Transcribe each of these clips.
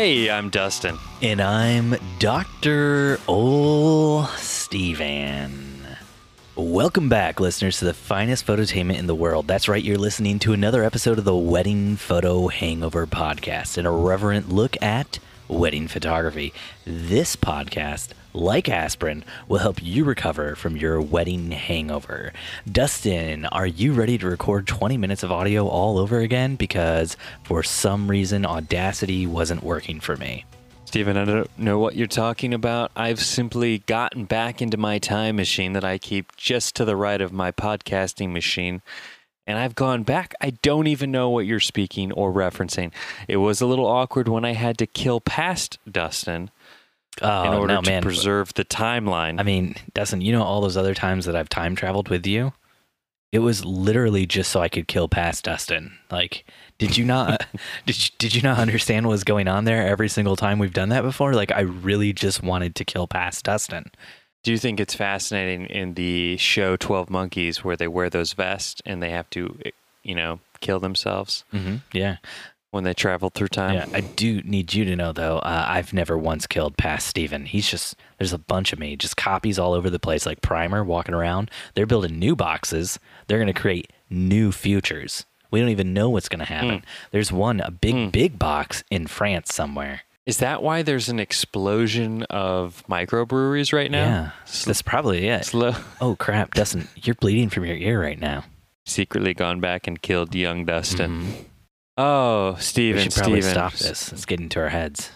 Hey, I'm Dustin. And I'm Dr. Ol Steven. Welcome back, listeners, to the finest phototainment in the world. That's right, you're listening to another episode of the Wedding Photo Hangover Podcast, an irreverent look at wedding photography. This podcast, like aspirin, will help you recover from your wedding hangover. Dustin, are you ready to record 20 minutes of audio all over again? Because for some reason, Audacity wasn't working for me. Steven, I don't know what you're talking about. I've simply gotten back into my time machine that I keep just to the right of my podcasting machine and I've gone back. I don't even know what you're speaking or referencing. It was a little awkward when I had to kill past Dustin Oh, in order no, to man. preserve the timeline. I mean, Dustin, you know all those other times that I've time traveled with you? It was literally just so I could kill past Dustin. Like, did you not did you, did you not understand what was going on there every single time we've done that before? Like, I really just wanted to kill past Dustin. Do you think it's fascinating in the show 12 Monkeys where they wear those vests and they have to, you know, kill themselves Mm-hmm. Yeah, when they travel through time? yeah. I do need you to know though. Uh, I've never once killed past Steven. He's just there's a bunch of me, just copies all over the place, like Primer walking around. They're building new boxes. They're gonna create new futures. We don't even know what's gonna happen. Hmm. There's one, a big, hmm. big box in France somewhere. Is that why there's an explosion of microbreweries right now? Yeah, that's probably it. Slow. Oh crap, Dustin, you're bleeding from your ear right now. Secretly gone back and killed young Dustin. Mm-hmm. Oh, Mm-hmm. We should probably Steven. stop this. Let's get into our heads.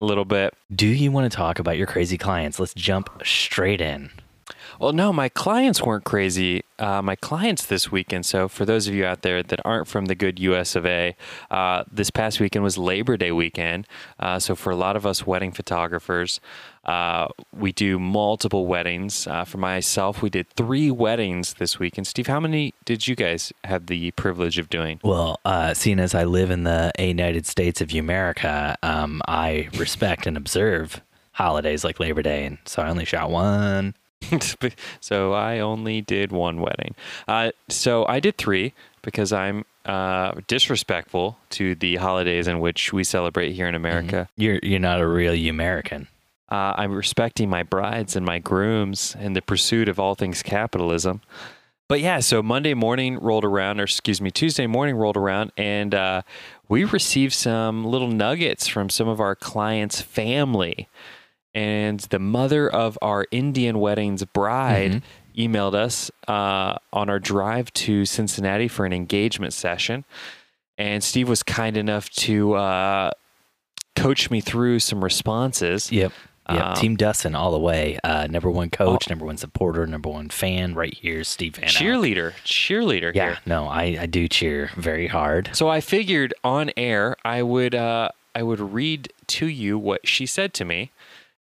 A little bit. Do you want to talk about your crazy clients? Let's jump straight in. Well, no, my clients weren't crazy. Uh, my clients this weekend. So, for those of you out there that aren't from the good US of A, uh, this past weekend was Labor Day weekend. Uh, so, for a lot of us wedding photographers, uh, we do multiple weddings. Uh, for myself, we did three weddings this weekend. Steve, how many did you guys have the privilege of doing? Well, uh, seeing as I live in the United States of America, um, I respect and observe holidays like Labor Day, and so I only shot one. so I only did one wedding. Uh, so I did three because I'm uh, disrespectful to the holidays in which we celebrate here in America. You're you're not a real American. Uh, I'm respecting my brides and my grooms in the pursuit of all things capitalism. But yeah, so Monday morning rolled around, or excuse me, Tuesday morning rolled around, and uh, we received some little nuggets from some of our clients' family. And the mother of our Indian wedding's bride emailed us uh, on our drive to Cincinnati for an engagement session. And Steve was kind enough to uh, coach me through some responses. Yep. Yep. Um, Team Dustin all the way. Uh, number one coach, number one supporter, number one fan. Right here, Steve Van. Cheerleader, cheerleader Yeah. here. No, I I do cheer very hard. So I figured on air I would uh, I would read to you what she said to me.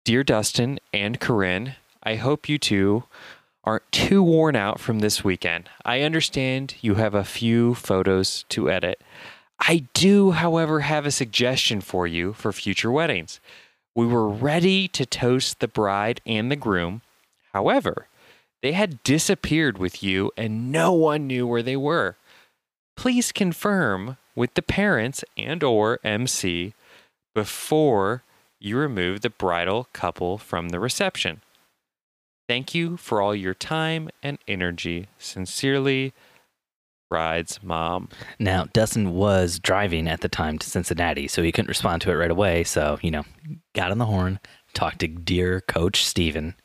Dear Dustin and Corinne, I hope you two aren't too worn out from this weekend. I understand you have a few photos to edit. I do, however, have a suggestion for you for future weddings. We were ready to toast the bride and the groom. However, they had disappeared with you and no one knew where they were please confirm with the parents and or MC before you remove the bridal couple from the reception. Thank you for all your time and energy. Sincerely, bride's mom. Now, Dustin was driving at the time to Cincinnati, so he couldn't respond to it right away. So, you know, got on the horn, talked to dear coach Steven.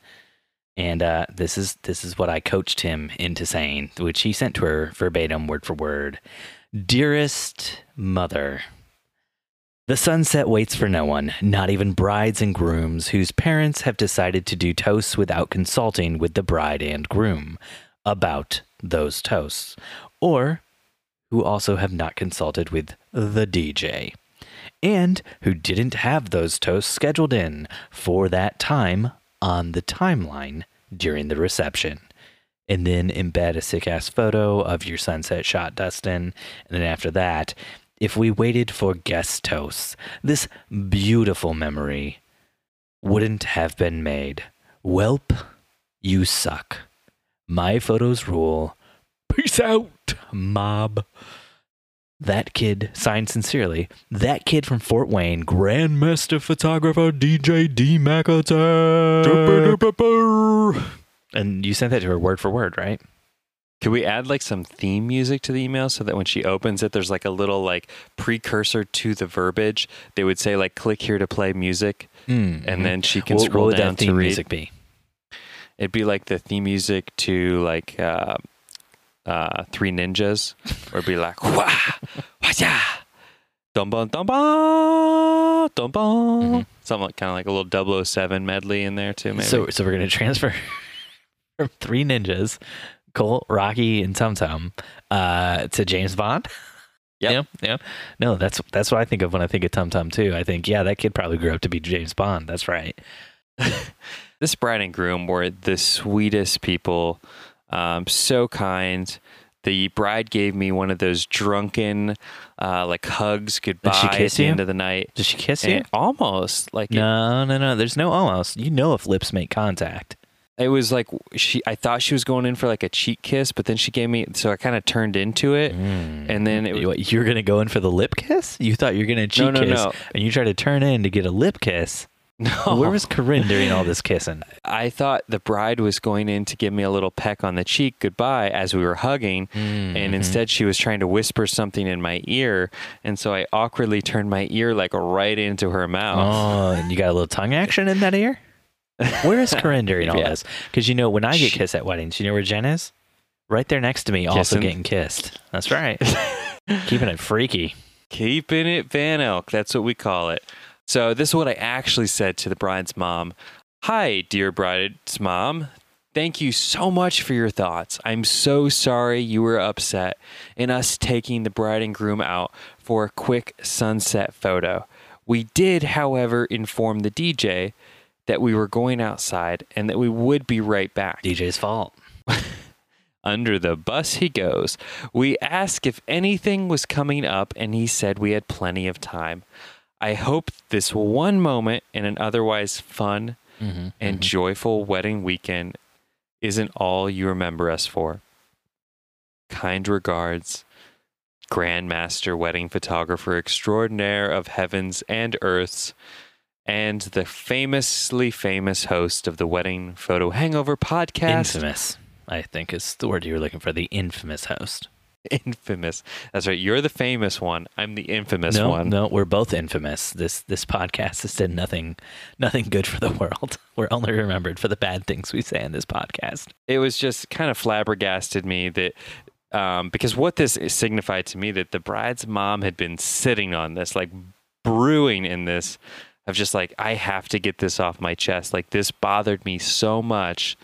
And uh, this is this is what I coached him into saying, which he sent to her verbatim, word for word. Dearest mother, the sunset waits for no one, not even brides and grooms whose parents have decided to do toasts without consulting with the bride and groom about those toasts, or who also have not consulted with the DJ, and who didn't have those toasts scheduled in for that time on the timeline during the reception. And then embed a sick ass photo of your sunset shot, Dustin. And then after that, if we waited for guest toasts, this beautiful memory wouldn't have been made. Welp, you suck. My photos rule. Peace out, mob. that kid, signed sincerely, that kid from Fort Wayne, Grandmaster Photographer DJ D McAtack. And you sent that to her word for word, right? Could we add like some theme music to the email so that when she opens it, there's like a little like precursor to the verbiage? They would say like, "Click here to play music," Mm, and then she can what, scroll what down that theme to read. music be? It'd be like the theme music to like uh, uh, Three Ninjas, or be like wah wah ya, dum bum dum bum dum bum, Mhm. something like kind of like a little 007 medley in there too. Maybe. So, so we're gonna transfer from Three Ninjas, Colt, Rocky, and Tum Tum, uh, to James Bond. Yep. Yeah, yeah. No, that's that's what I think of when I think of Tum Tum too. I think, yeah, that kid probably grew up to be James Bond. That's right. this bride and groom were the sweetest people, um, so kind. The bride gave me one of those drunken, uh, like hugs goodbye at kiss the you? end of the night. Did she kiss you? Almost like it- No, no, no. There's no almost. You know if lips make contact. it was like she. I thought she was going in for like a cheek kiss, but then she gave me. So I kind of turned into it, and then it was what, you're gonna go in for the lip kiss? You thought you were gonna cheek no, no, kiss, no, and you try to turn in to get a lip kiss. No. Where was Corinne during all this kissing? I thought the bride was going in to give me a little peck on the cheek goodbye as we were hugging, Mm-hmm. and instead she was trying to whisper something in my ear, and so I awkwardly turned my ear like right into her mouth. Oh, and you got a little tongue action in that ear? Where is Corinne during all Yeah. this? Because you know, when I get She- kissed at weddings, you know where Jen is? Right there next to me, also getting kissed. That's right. Keeping it freaky. Keeping it Van Elk. That's what we call it. So this is what I actually said to the bride's mom. Hi, dear bride's mom. Thank you so much for your thoughts. I'm so sorry you were upset in us taking the bride and groom out for a quick sunset photo. We did, however, inform the DJ that we were going outside and that we would be right back. DJ's fault. Under the bus he goes. We asked if anything was coming up, and he said we had plenty of time. I hope this one moment in an otherwise fun Mm-hmm. and joyful wedding weekend isn't all you remember us for. Kind regards, Grandmaster Wedding Photographer Extraordinaire of Heavens and Earths, and the famously famous host of the Wedding Photo Hangover podcast. Infamous, I think is the word you were looking for. The infamous host. infamous. That's right. You're the famous one. I'm the infamous no, one. no, we're both infamous. This this podcast has done nothing, nothing good for the world. We're only remembered for the bad things we say in this podcast. It was just kind of flabbergasted me that um, because what this signified to me that the bride's mom had been sitting on this, like brewing in this, of just like I have to get this off my chest. Like this bothered me so much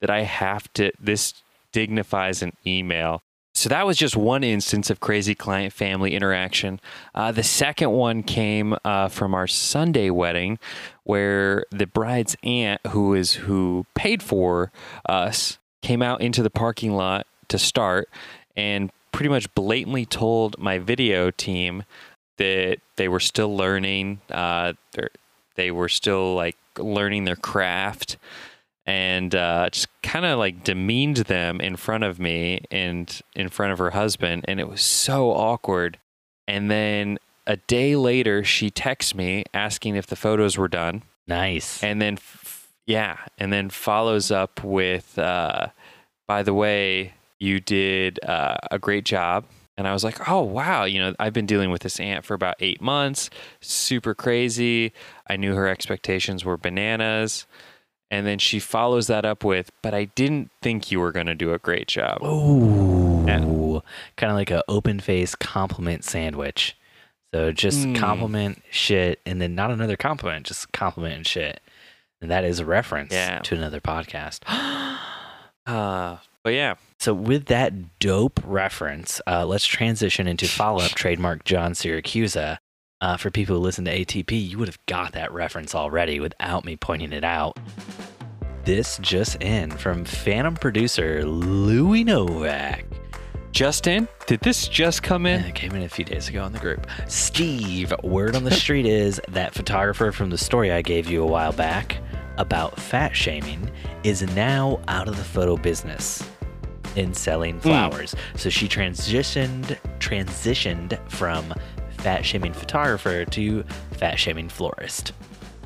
that I have to. This dignifies an email. So that was just one instance of crazy client family interaction. Uh, the second one came uh, from our Sunday wedding, where the bride's aunt, who is who paid for us, came out into the parking lot to start and pretty much blatantly told my video team that they were still learning. Uh, they were still like learning their craft and uh, just kind of like demeaned them in front of me and in front of her husband. And it was so awkward. And then a day later, she texts me asking if the photos were done. Nice. And then, f- yeah, and then follows up with, uh, by the way, you did uh, a great job. And I was like, oh, wow. You know, I've been dealing with this aunt for about eight months, super crazy. I knew her expectations were bananas. And then she follows that up with, but I didn't think you were going to do a great job. Ooh, kind of like an open face compliment sandwich. So just Mm. compliment shit, and then not another compliment, just compliment and shit. And that is a reference Yeah. to another podcast. Uh, but yeah, So with that dope reference, uh, let's transition into follow-up trademark John Siracusa. Uh, for people who listen to ATP, you would have got that reference already without me pointing it out. This just in from Phantom producer Louis Novak. Justin, did this just come in? It came in a few days ago in the group. Steve, word on the street is that photographer from the story I gave you a while back about fat shaming is now out of the photo business. in selling flowers. So she transitioned transitioned from fat shaming photographer to fat shaming florist.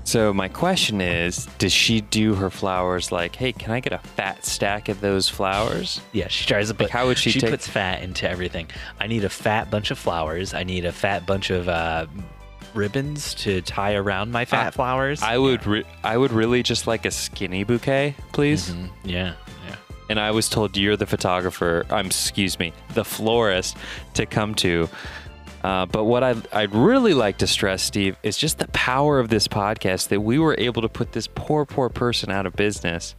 So my question is, does she do her flowers like, hey, can I get a fat stack of those flowers? Yeah, she tries to put. how would she She take- puts fat into everything. I need a fat bunch of flowers. I need a fat bunch of uh, ribbons to tie around my fat I- flowers. I would, re- I would really just like a skinny bouquet, please. Mhm. Yeah, yeah. And I was told you're the photographer. Um, excuse me, the florist to come to. Uh, but what I, I'd really like to stress, Steve, is just the power of this podcast that we were able to put this poor, poor person out of business.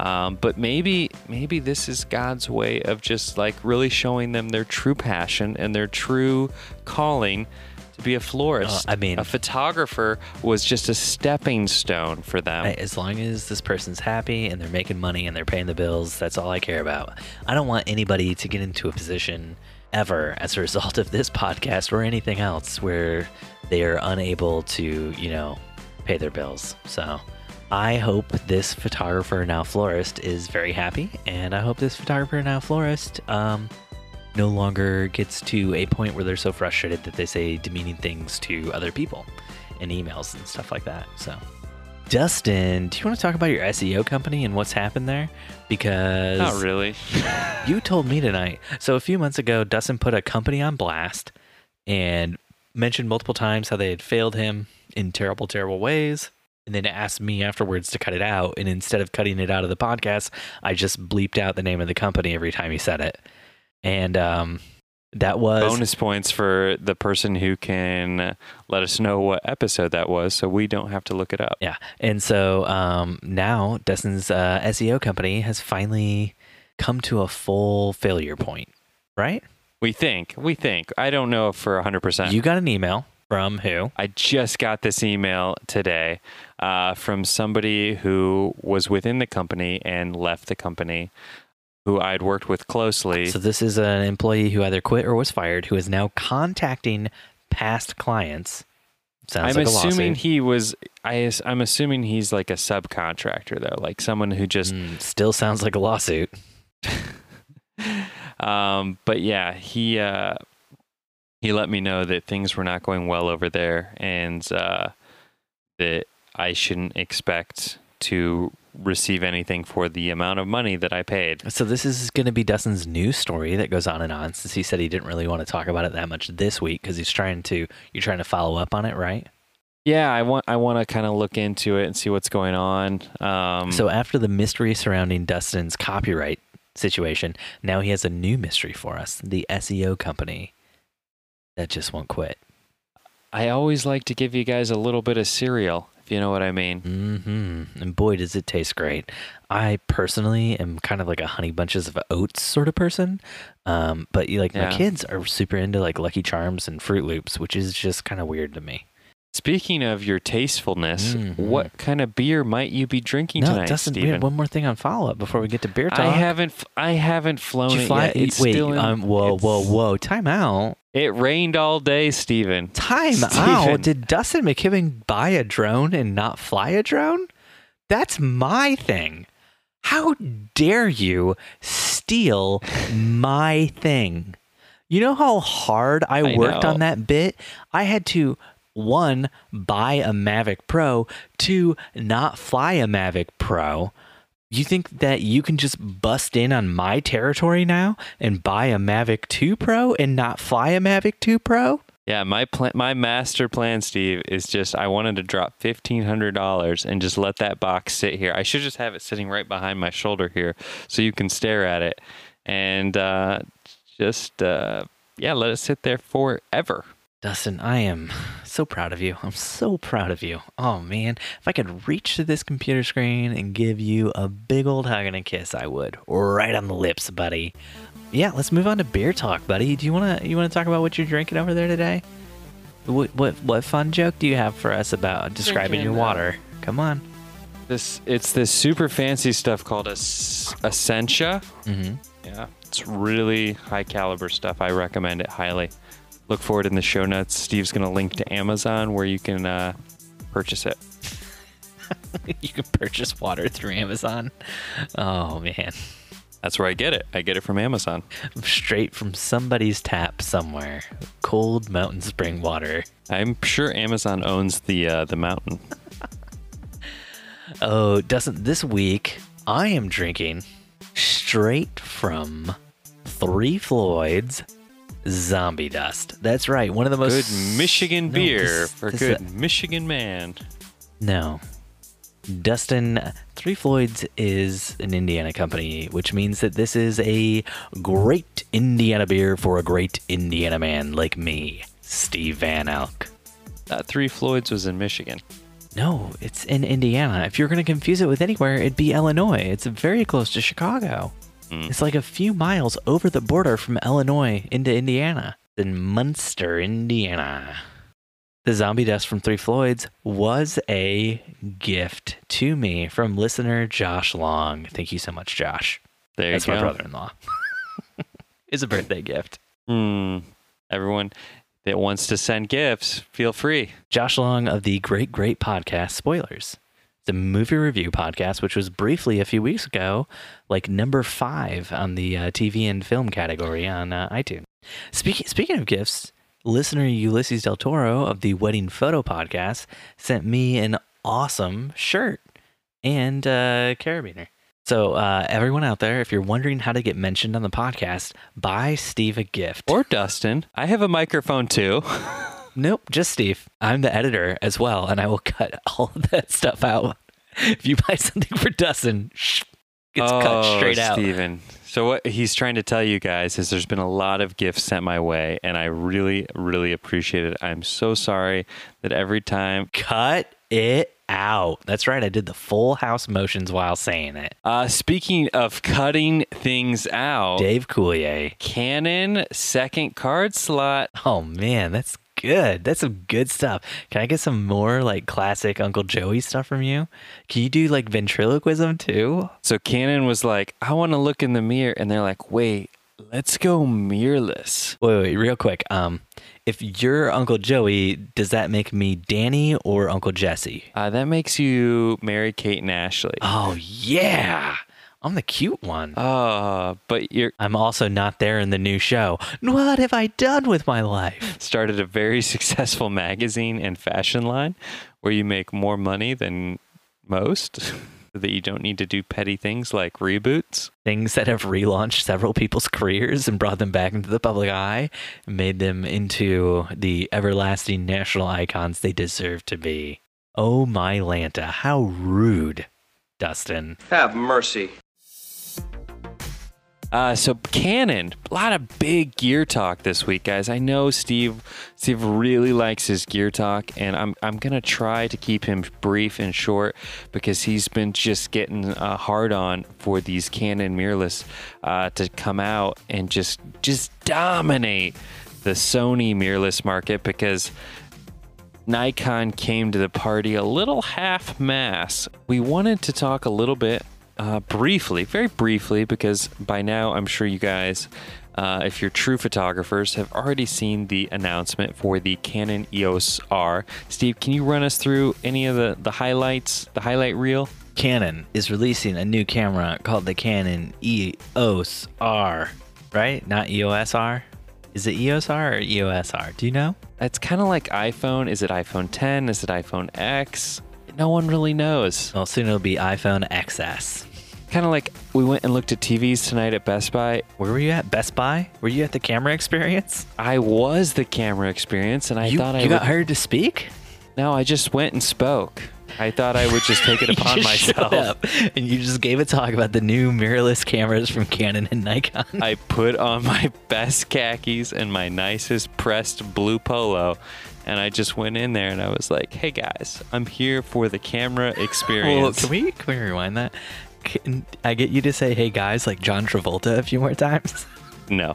Um, but maybe, maybe this is God's way of just like really showing them their true passion and their true calling to be a florist. Uh, I mean- a photographer was just a stepping stone for them. As long as this person's happy and they're making money and they're paying the bills, that's all I care about. I don't want anybody to get into a position ever as a result of this podcast or anything else where they are unable to, you know, pay their bills. So I hope this photographer now florist is very happy, and I hope this photographer now florist um, no longer gets to a point where they're so frustrated that they say demeaning things to other people in emails and stuff like that. So. Dustin, do you want to talk about your SEO company and what's happened there? Because Not really. you told me tonight. So a few months ago, Dustin put a company on blast and mentioned multiple times how they had failed him in terrible, terrible ways. And then asked me afterwards to cut it out. And instead of cutting it out of the podcast, I just bleeped out the name of the company every time he said it. And um, that was bonus points for the person who can let us know what episode that was so we don't have to look it up. Yeah. And so um, now Dustin's uh, SEO company has finally come to a full failure point, right? We think. We think. I don't know if for 100%. You got an email from who? I just got this email today uh, from somebody who was within the company and left the company, who I'd worked with closely. So this is an employee who either quit or was fired who is now contacting past clients. Sounds I'm like assuming lawsuit. he was. I, I'm assuming he's like a subcontractor though, like someone who just. Mm, still sounds like a lawsuit. um, but yeah, he uh, he let me know that things were not going well over there, and uh, that I shouldn't expect to receive anything for the amount of money that I paid. So this is going to be Dustin's news story that goes on and on since he said he didn't really want to talk about it that much this week because he's trying to you're trying to follow up on it, right? Yeah, I want I want to kind of look into it and see what's going on. Um, So after the mystery surrounding Dustin's copyright situation, now he has a new mystery for us: the SEO company that just won't quit. I always like to give you guys a little bit of cereal, you know what I mean. Mm-hmm. And boy, does it taste great. I personally am kind of like a honey bunches of oats sort of person. Um, but you like my kids are super into like Lucky Charms and Froot Loops, which is just kind of weird to me. Speaking of your tastefulness, Mhm. what kind of beer might you be drinking No, tonight, Dustin, we have one more thing on follow up before we get to beer talk. I haven't I haven't flown it yet. It's Wait, still in, um, whoa, whoa, whoa! Time out! It rained all day, Steven. Time Steven. out! Did Dustin McKibben buy a drone and not fly a drone? That's my thing. How dare you steal my thing? You know how hard I, I worked know. on that bit? I had to one buy a Mavic Pro, two not fly a Mavic Pro. You think that you can just bust in on my territory now and buy a Mavic 2 Pro and not fly a Mavic 2 Pro? Yeah, my plan, my master plan, Steve, is just I wanted to drop fifteen hundred dollars and just let that box sit here. I should just have it sitting right behind my shoulder here, so you can stare at it, and uh, just uh, yeah, let it sit there forever. Dustin, I am so proud of you. I'm so proud of you. Oh man, if I could reach to this computer screen and give you a big old hug and a kiss, I would. Right on the lips, buddy. Yeah, let's move on to beer talk, buddy. Do you wanna you wanna talk about what you're drinking over there today? What what what fun joke do you have for us about describing your water? Come on. This it's this super fancy stuff called a Essentia. Mm-hmm. Yeah, it's really high caliber stuff. I recommend it highly. Look for it in the show notes. Steve's gonna link to Amazon where you can uh, purchase it. you can purchase water through Amazon. Oh man. That's where I get it. I get it from Amazon. Straight from somebody's tap somewhere. Cold mountain spring water. I'm sure Amazon owns the uh, the mountain. Oh, doesn't this week I am drinking straight from Three Floyds Zombie Dust. That's right, one of the most Good Michigan No, beer this- for this- good Michigan man. No. Dustin, Three Floyds is an Indiana company, which means that this is a great Indiana beer for a great Indiana man like me, Steve Van Elk. That Three Floyds was in Michigan. No, it's in Indiana. If you're going to confuse it with anywhere, it'd be Illinois. It's very close to Chicago. Mm. It's like a few miles over the border from Illinois into Indiana. In Munster, Indiana. The zombie dust from Three Floyds was a gift to me from listener Josh Long. Thank you so much, Josh. There That's you go. That's my brother-in-law. it's a birthday gift. Hmm. Everyone that wants to send gifts, feel free. Josh Long of the Great Great Podcast Spoilers. A movie review podcast, which was briefly a few weeks ago, like number five on the uh, TV and film category on uh, iTunes. Speaking speaking of gifts, listener Ulysses Del Toro of the Wedding Photo Podcast sent me an awesome shirt and uh, carabiner. So uh, everyone out there, if you're wondering how to get mentioned on the podcast, buy Steve a gift. Or Dustin. I have a microphone too. Nope, just Steve. I'm the editor as well, and I will cut all of that stuff out. If you buy something for Dustin, shh, gets cut straight out. Oh, Steven. So what he's trying to tell you guys is there's been a lot of gifts sent my way, and I really, really appreciate it. I'm so sorry that every time. Cut it out. That's right. I did the full house motions while saying it. Uh, speaking of cutting things out, Dave Coulier. Canon second card slot. Oh man, that's good. That's some good stuff. Can I get some more like classic Uncle Joey stuff from you? Can you do like ventriloquism too? So Canon was like, I want to look in the mirror, and they're like, wait, let's go mirrorless. Wait, wait, real quick. Um, if you're Uncle Joey, does that make me Danny or Uncle Jesse? Uh, that makes you Mary-Kate and Ashley. Oh yeah, I'm the cute one. Uh, but you're I'm also not there in the new show. What have I done with my life? started a very successful magazine and fashion line where you make more money than most that you don't need to do petty things like reboots. Things that have relaunched several people's careers and brought them back into the public eye and made them into the everlasting national icons they deserve to be. Oh my Lanta, how rude, Dustin. Have mercy. Uh, so Canon, a lot of big gear talk this week, guys. I know Steve Steve really likes his gear talk, and I'm I'm gonna try to keep him brief and short because he's been just getting uh, hard on for these Canon mirrorless uh, to come out and just just dominate the Sony mirrorless market because Nikon came to the party a little half mass. We wanted to talk a little bit uh, briefly, very briefly, because by now I'm sure you guys, uh, if you're true photographers, have already seen the announcement for the Canon EOS R. Steve, can you run us through any of the, the highlights, the highlight reel? Canon is releasing a new camera called the Canon EOS R, right? Not EOS R. Is it EOS R or EOS R? Do you know? It's kind of like iPhone. Is it iPhone 10? Is it iPhone X? No one really knows. Well, soon it'll be iPhone XS. Kind of like we went and looked at TVs tonight at Best Buy. Where were you at? Best Buy? Were you at the camera experience? I was the camera experience, and I you thought I you got would. hired to speak? No, I just went and spoke. I thought I would just take it upon myself. and you just gave a talk about the new mirrorless cameras from Canon and Nikon. I put on my best khakis and my nicest pressed blue polo, and I just went in there and I was like, "Hey guys, I'm here for the camera well, experience." can we can we rewind that? can I get you to say "Hey guys" like John Travolta a few more times? No.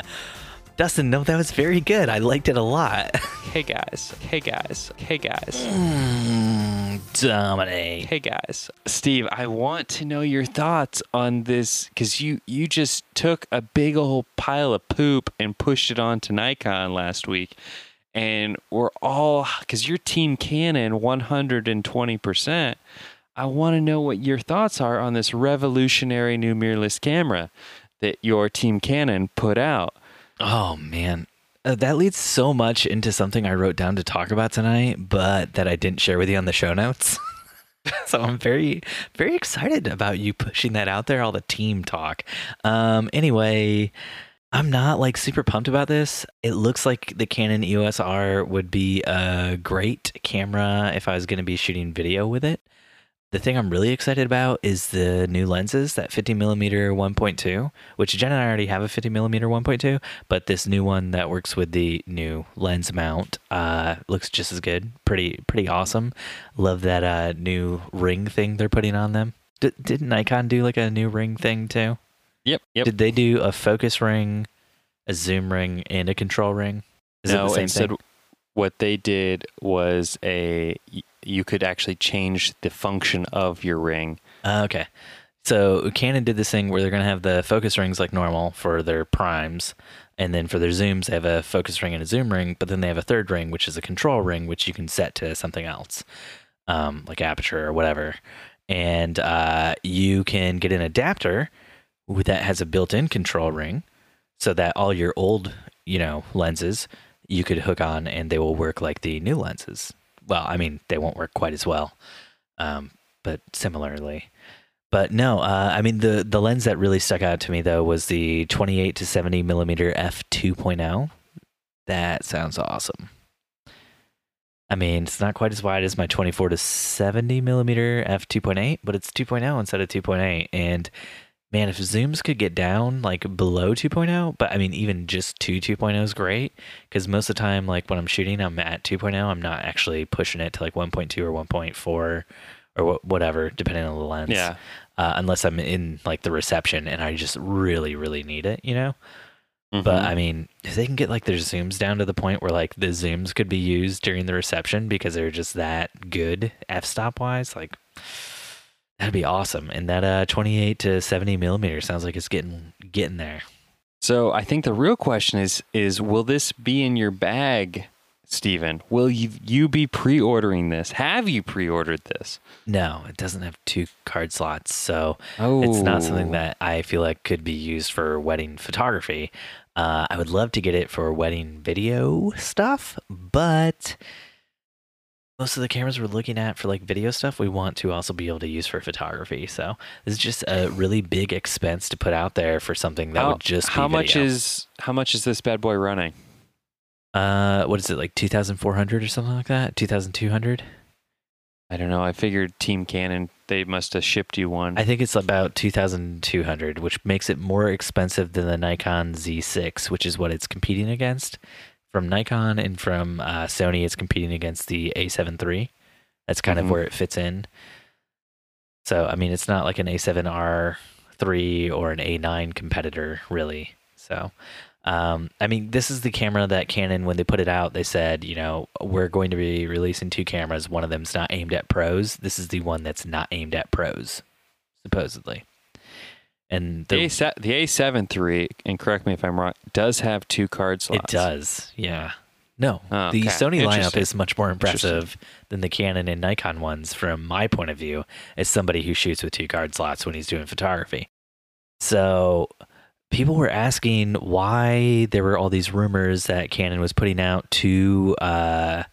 Dustin, no, that was very good. I liked it a lot. Hey guys. Hey guys. Hey guys. Mm, Dominic. Hey guys. Steve, I want to know your thoughts on this cuz you you just took a big old pile of poop and pushed it onto Nikon last week. And we're all cuz you're team Canon 120%. I want to know what your thoughts are on this revolutionary new mirrorless camera that your team Canon put out. Oh man, uh, that leads so much into something I wrote down to talk about tonight, but that I didn't share with you on the show notes. so I'm very, very excited about you pushing that out there. All the team talk. Um, anyway, I'm not like super pumped about this. It looks like the Canon EOS R would be a great camera if I was going to be shooting video with it. The thing I'm really excited about is the new lenses, that 50 millimeter 1.2, which Jen and I already have a 50 millimeter 1.2, but this new one that works with the new lens mount uh, looks just as good. Pretty, pretty awesome. Love that uh, new ring thing they're putting on them. D- did Nikon do like a new ring thing too? Yep. Yep. Did they do a focus ring, a zoom ring, and a control ring? Is it the same instead, thing? what they did was a you could actually change the function of your ring. Uh, okay. So Canon did this thing where they're going to have the focus rings like normal for their primes, and then for their zooms they have a focus ring and a zoom ring, but then they have a third ring which is a control ring which you can set to something else, um, like aperture or whatever, and uh, you can get an adapter that has a built-in control ring, so that all your old you know lenses you could hook on and they will work like the new lenses. Well, I mean they won't work quite as well, um, but similarly. But no, uh, I mean the the lens that really stuck out to me though was the 28 to 70 millimeter f 2.0. That sounds awesome. I mean, it's not quite as wide as my 24 to 70 millimeter f 2.8, but it's 2.0 instead of 2.8. And man, if zooms could get down like below 2.0, but I mean, even just two 2.0 is great because most of the time, like when I'm shooting, I'm at 2.0. I'm not actually pushing it to like 1.2 or 1.4 or wh- whatever, depending on the lens Yeah. uh, unless I'm in like the reception and I just really, really need it, you know. But Mhm. I mean, if they can get like their zooms down to the point where like the zooms could be used during the reception because they're just that good f-stop wise, like that'd be awesome. And that uh 28 to 70 millimeter sounds like it's getting getting there. So I think the real question is is will this be in your bag, Stephen? Will you you be pre-ordering this? Have you pre-ordered this? No, it doesn't have two card slots, so Oh, it's not something that I feel like could be used for wedding photography. Uh, I would love to get it for wedding video stuff, but most of the cameras we're looking at for like video stuff, we want to also be able to use for photography. So this is just a really big expense to put out there for something that how, would just be how much is how much is this bad boy running? uh what is it like two thousand four hundred or something like that? Two thousand two hundred? I don't know. I figured Team Canon they must have shipped you one. I think it's about 2200, which makes it more expensive than the Nikon Z6, which is what it's competing against. From Nikon and from uh, Sony, it's competing against the A7 III. That's kind Mhm. of where it fits in. So, I mean, it's not like an A7R3 or an A9 competitor, really. So, um, I mean, this is the camera that Canon, when they put it out, they said, you know, we're going to be releasing two cameras. One of them's not aimed at pros. This is the one that's not aimed at pros, supposedly. And the the, A7, the A7 III, and correct me if I'm wrong, does have two card slots. it does, yeah. No, Oh, the okay. Sony lineup is much more impressive than the Canon and Nikon ones from my point of view as somebody who shoots with two card slots when he's doing photography. So people were asking why there were all these rumors that Canon was putting out two uh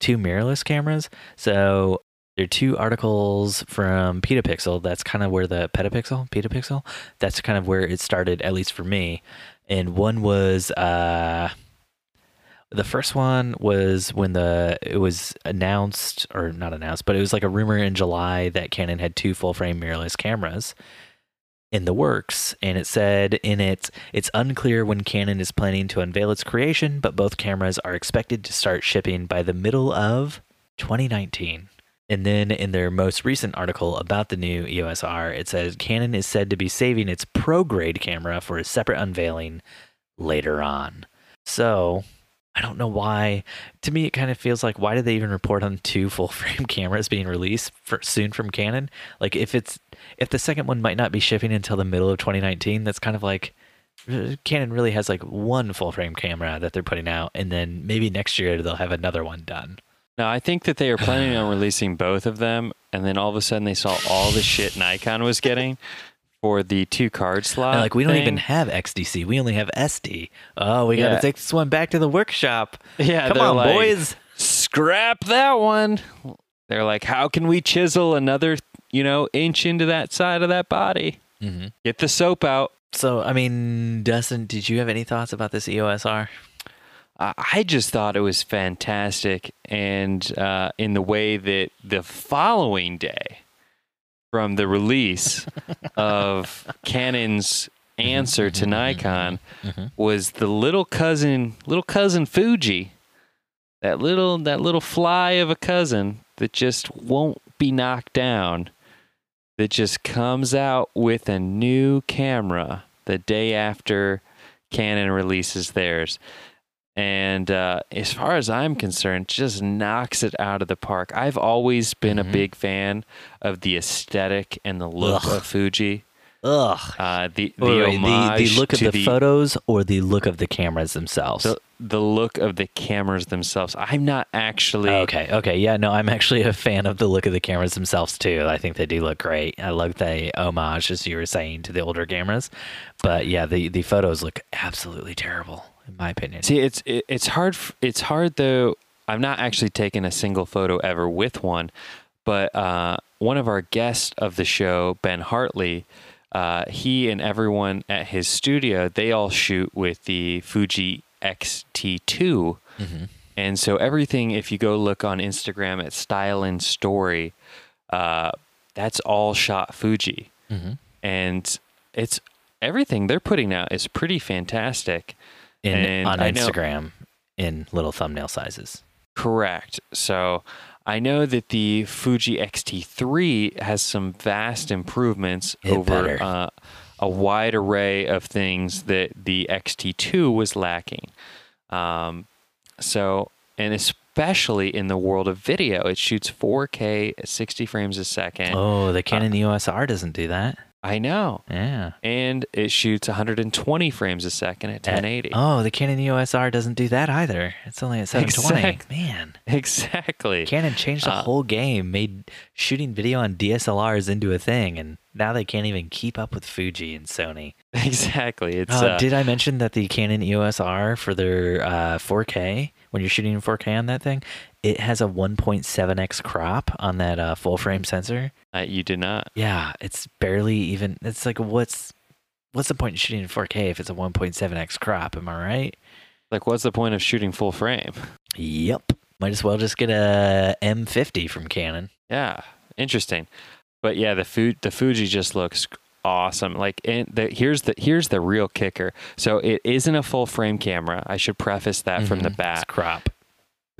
two mirrorless cameras. So there are two articles from Petapixel. That's kind of where the Petapixel, Petapixel. That's kind of where it started, at least for me. And one was uh the first one was when the it was announced or not announced, but it was like a rumor in July that Canon had two full frame mirrorless cameras in the works and it said in it it's unclear when Canon is planning to unveil its creation, but both cameras are expected to start shipping by the middle of 2019. And then in their most recent article about the new EOS R, it says Canon is said to be saving its pro grade camera for a separate unveiling later on. So I don't know why. To me, it kind of feels like why did they even report on two full frame cameras being released for, soon from Canon? Like if it's if the second one might not be shipping until the middle of 2019, that's kind of like uh, Canon really has like one full frame camera that they're putting out, and then maybe next year they'll have another one done. No, I think that they are planning on releasing both of them, and then all of a sudden they saw all the shit Nikon was getting for the two card slot. And, like we don't even have XQD. We only have SD. Oh, we got to take this one back to the workshop. Yeah, Come on, like, boys. Scrap that one. They're like, how can we chisel another, you know, inch into that side of that body? hmm Get the soap out. So, I mean, Dustin, did you have any thoughts about this EOSR? I just thought it was fantastic, and uh, in the way that the following day, from the release of Canon's answer to Nikon, Mhm. was the little cousin, little cousin Fuji, that little that little fly of a cousin that just won't be knocked down, that just comes out with a new camera the day after Canon releases theirs. And uh, as far as I'm concerned, just knocks it out of the park. I've always been Mhm. a big fan of the aesthetic and the look Ugh. of Fuji. Ugh. Uh, the the Wait, wait, the, the look of to the, photos or the look of the cameras themselves? the, the look of the cameras themselves. I'm not actually okay, okay. Yeah, no, I'm actually a fan of the look of the cameras themselves too. I think they do look great. I love the homage, as you were saying, to the older cameras. But yeah, the, the photos look absolutely terrible, in my opinion. See, it's it, it's hard. It's hard though. I've not actually taken a single photo ever with one, but uh, one of our guests of the show, Ben Hartley, uh, he and everyone at his studio, they all shoot with the Fuji X-T2, Mhm. and so everything. If you go look on Instagram at Style and Story, uh, that's all shot Fuji, Mhm. and it's everything they're putting out is pretty fantastic. In, And on I know- Instagram in little thumbnail sizes. Correct. So I know that the Fuji X-T3 has some vast improvements It over uh, a wide array of things that the XT2 was lacking. Um, so, and especially in the world of video, it shoots 4K at 60 frames a second. Oh, the Canon EOS R doesn't do that. I know. Yeah. And it shoots 120 frames a second at 1080. Oh, the Canon EOS R doesn't do that either. It's only at 720. Exact- Man, Exactly. Canon changed the Uh, whole game, made shooting video on DSLRs into a thing, and now they can't even keep up with Fuji and Sony. Exactly. It's Uh, uh, did I mention that the Canon EOS R for their uh, 4K, when you're shooting in 4K on that thing, it has a 1.7x crop on that uh, full frame sensor? uh, you did not. Yeah, it's barely even. It's like what's what's the point in shooting in 4K if it's a 1.7x crop? Am I right? Like, what's the point of shooting full frame? Yep. Might as well just get a M50 from Canon. Yeah, interesting. But yeah, the food the Fuji just looks awesome. Like, and the, here's the here's the real kicker. So it isn't a full frame camera. I should preface that from the Mhm. It's crop.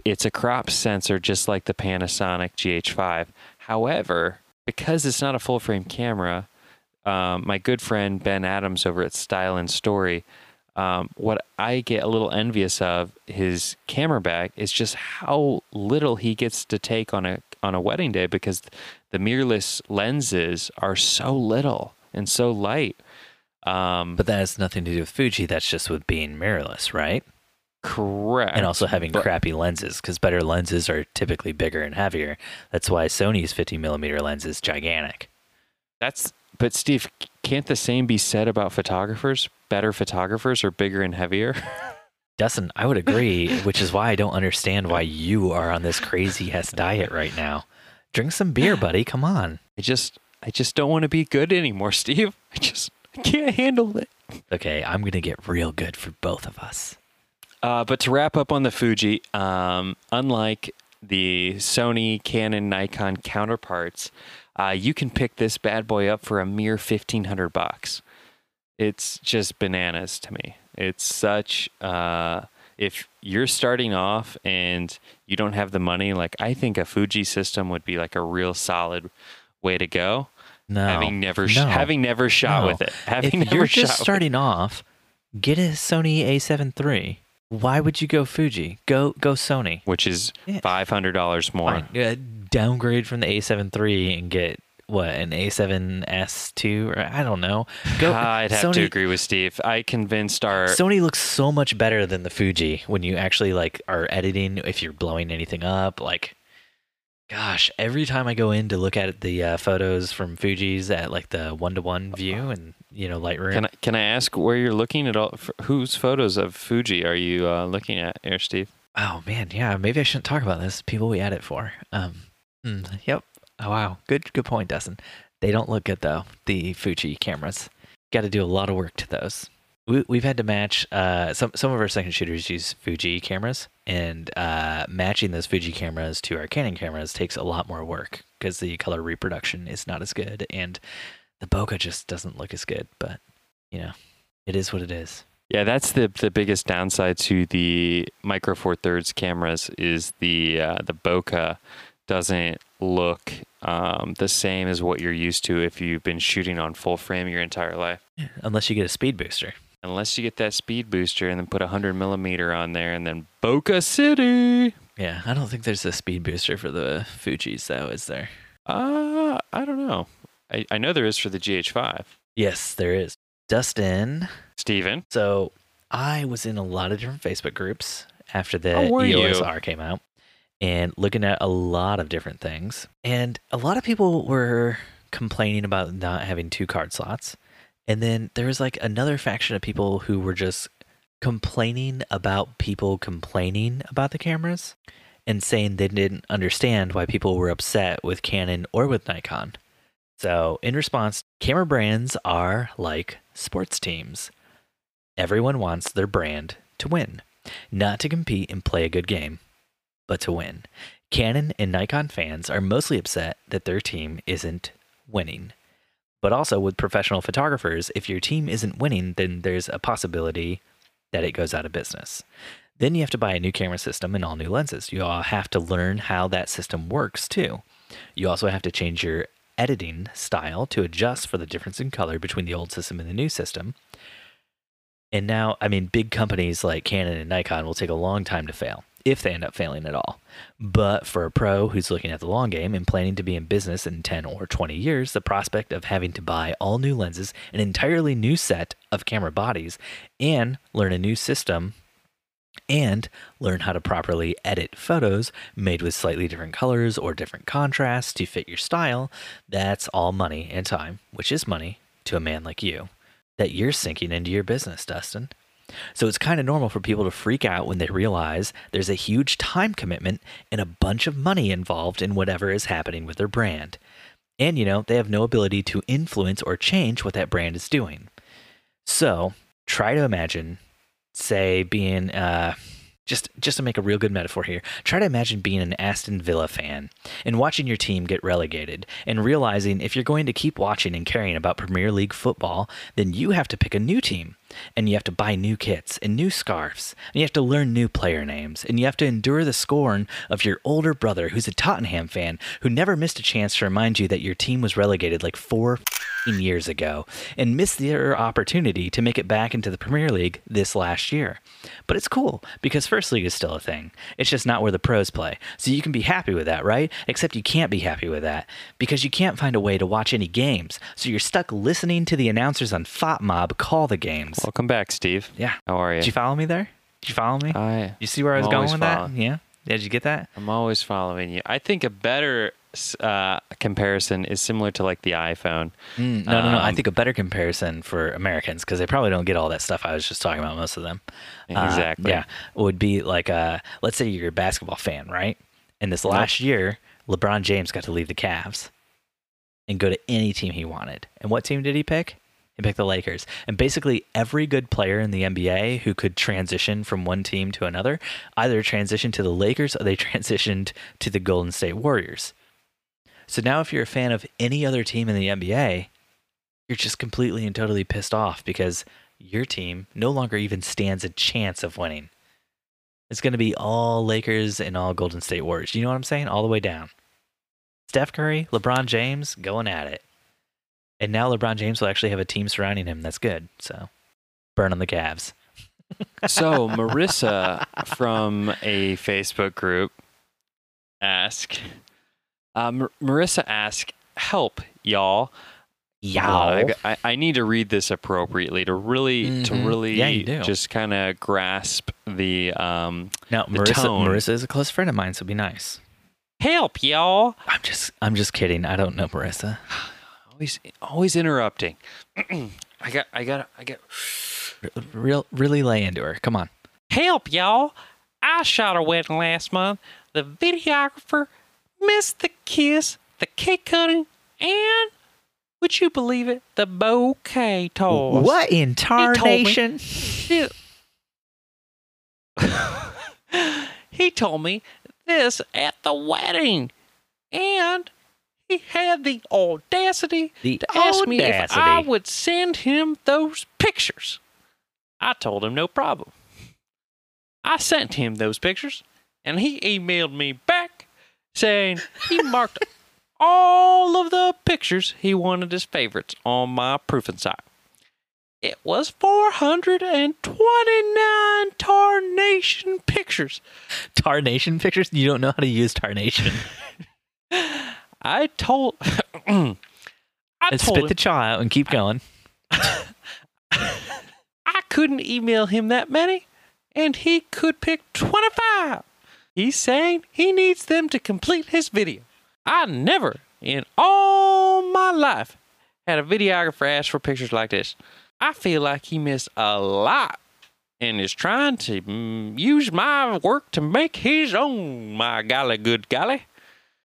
It's a crop sensor, just like the Panasonic GH5. However, because it's not a full frame camera, um, my good friend Ben Adams over at Style and Story, um, what I get a little envious of his camera bag is just how little he gets to take on a on a wedding day because the mirrorless lenses are so little and so light. Um, But that has nothing to do with Fuji. That's just with being mirrorless, right? Correct, And also having but- crappy lenses because better lenses are typically bigger and heavier. That's why Sony's 50 millimeter lens is gigantic. That's but Steve, can't the same be said about photographers? Better photographers are bigger and heavier. Dustin, I would agree, which is why I don't understand why you are on this crazy ass diet right now. Drink some beer, buddy. Come on. I just I just don't want to be good anymore, Steve. I just I can't handle it. Okay, I'm going to get real good for both of us. Uh, but to wrap up on the Fuji, um, unlike the Sony, Canon, Nikon counterparts, uh, you can pick this bad boy up for a mere fifteen hundred bucks. It's just bananas to me. It's such. Uh, if you're starting off and you don't have the money, like I think a Fuji system would be like a real solid way to go. No. having never sh- no, having never shot no. with it, having if never you're just starting off, get a Sony A7 III. Why would you go Fuji? Go go Sony. which is Yeah. five hundred dollars more. Fine. Uh, downgrade from the A7 III and get what an A7S2 or I don't know. Go. I'd have Sony, to agree with Steve. I convinced our Sony looks so much better than the Fuji when you actually like are editing. If you're blowing anything up, like Gosh, every time I go in to look at the uh, photos from Fuji's at like the one to one view and you know Lightroom, Can I can I ask where you're looking at all? f whose photos of Fuji are you uh, looking at, Air Steve? oh man, yeah, maybe I shouldn't talk about this. People we edit for. Um, hmm, yep. Oh wow, good good point, Dustin. They don't look good though. The Fuji cameras. Got to do a lot of work to those. We, we've had to match. Uh, some some of our second shooters use Fuji cameras, and uh, matching those Fuji cameras to our Canon cameras takes a lot more work because the color reproduction is not as good, and the bokeh just doesn't look as good. But you know, it is what it is. Yeah, that's the the biggest downside to the Micro Four Thirds cameras is the uh, the bokeh doesn't look um, the same as what you're used to if you've been shooting on full frame your entire life. Unless you get a speed booster. Unless you get that speed booster and then put a hundred millimeter on there and then Bokeh City. Yeah, I don't think there's a speed booster for the Fuji's though, is there? Uh, I don't know. I, I know there is for the GH5. Yes, there is. Dustin. Steven. So I was in a lot of different Facebook groups after the Oh, were EOS you? R came out and looking at a lot of different things. And a lot of people were complaining about not having two card slots. And then there was like another faction of people who were just complaining about people complaining about the cameras and saying they didn't understand why people were upset with Canon or with Nikon. So, in response, camera brands are like sports teams. Everyone wants their brand to win, not to compete and play a good game, but to win. Canon and Nikon fans are mostly upset that their team isn't winning. But also with professional photographers, if your team isn't winning, then there's a possibility that it goes out of business. Then you have to buy a new camera system and all new lenses. You all have to learn how that system works too. You also have to change your editing style to adjust for the difference in color between the old system and the new system. And now, I mean, big companies like Canon and Nikon will take a long time to fail, if they end up failing at all. But for a pro who's looking at the long game and planning to be in business in 10 or 20 years, the prospect of having to buy all new lenses, an entirely new set of camera bodies, and learn a new system and learn how to properly edit photos made with slightly different colors or different contrasts to fit your style, that's all money and time, which is money to a man like you, that you're sinking into your business, Dustin. So it's kind of normal for people to freak out when they realize there's a huge time commitment and a bunch of money involved in whatever is happening with their brand. And, you know, they have no ability to influence or change what that brand is doing. So try to imagine, say, being uh, just just to make a real good metaphor here. Try to imagine being an Aston Villa fan and watching your team get relegated, and realizing if you're going to keep watching and caring about Premier League football, then you have to pick a new team, and you have to buy new kits and new scarves, and you have to learn new player names, and you have to endure the scorn of your older brother who's a Tottenham fan who never missed a chance to remind you that your team was relegated like four years ago and missed their opportunity to make it back into the Premier League this last year. But it's cool because First League is still a thing. It's just not where the pros play. So you can be happy with that, right? Except you can't be happy with that because you can't find a way to watch any games. So you're stuck listening to the announcers on FOTMob call the games. Welcome back, Steve. Yeah. How are you? Did you follow me there? Did you follow me? I you see where I was I'm going with that? Yeah. Did you get that? I'm always following you. I think a better uh, comparison is similar to like the iPhone. Mm, no, no, no. I Um, think a better comparison for Americans because they probably don't get all that stuff I was just talking about. Most of them, Uh, Exactly. yeah, would be like, uh, let's say you're a basketball fan, right? And this last year, LeBron James got to leave the Cavs and go to any team he wanted. And what team did he pick? He picked the Lakers. And basically, every good player in the NBA who could transition from one team to another either transitioned to the Lakers or they transitioned to the Golden State Warriors. So now, if you're a fan of any other team in the NBA, you're just completely and totally pissed off because your team no longer even stands a chance of winning. It's going to be all Lakers and all Golden State Warriors. You know what I'm saying? All the way down. Steph Curry, LeBron James going at it. And now LeBron James will actually have a team surrounding him that's good. So burn on the Cavs. So Marissa from a Facebook group ask, uh, Mar- Marissa asked, "Help, y'all." Y'all. Uh, I, I need to read this appropriately to really to Mhm. really Yeah, just kind of grasp the um Now, the Marissa, tone. Marissa is a close friend of mine, so be nice. Help, y'all. I'm just I'm just kidding. I don't know Marissa. Always always interrupting. I got I got I got Real really lay into her. Come on. Help, y'all. I shot a wedding last month. The videographer missed the kiss, the cake cutting, and would you believe it? The bouquet toss. What in told me. tarnation? He, he told me this at the wedding. And he had the audacity The to ask me if I would send him those pictures. I told him no problem. I sent him those pictures, and he emailed me back saying he marked all of the pictures he wanted as favorites on my proofing site. It was 429 tarnation pictures. Tarnation pictures? You don't know how to use tarnation. I told I told spit him the chaw out and keep going. I couldn't email him that many, and he could pick 25. He's saying he needs them to complete his video. I never in all my life had a videographer ask for pictures like this. I feel like he missed a lot and is trying to mm, use my work to make his own, my golly good golly.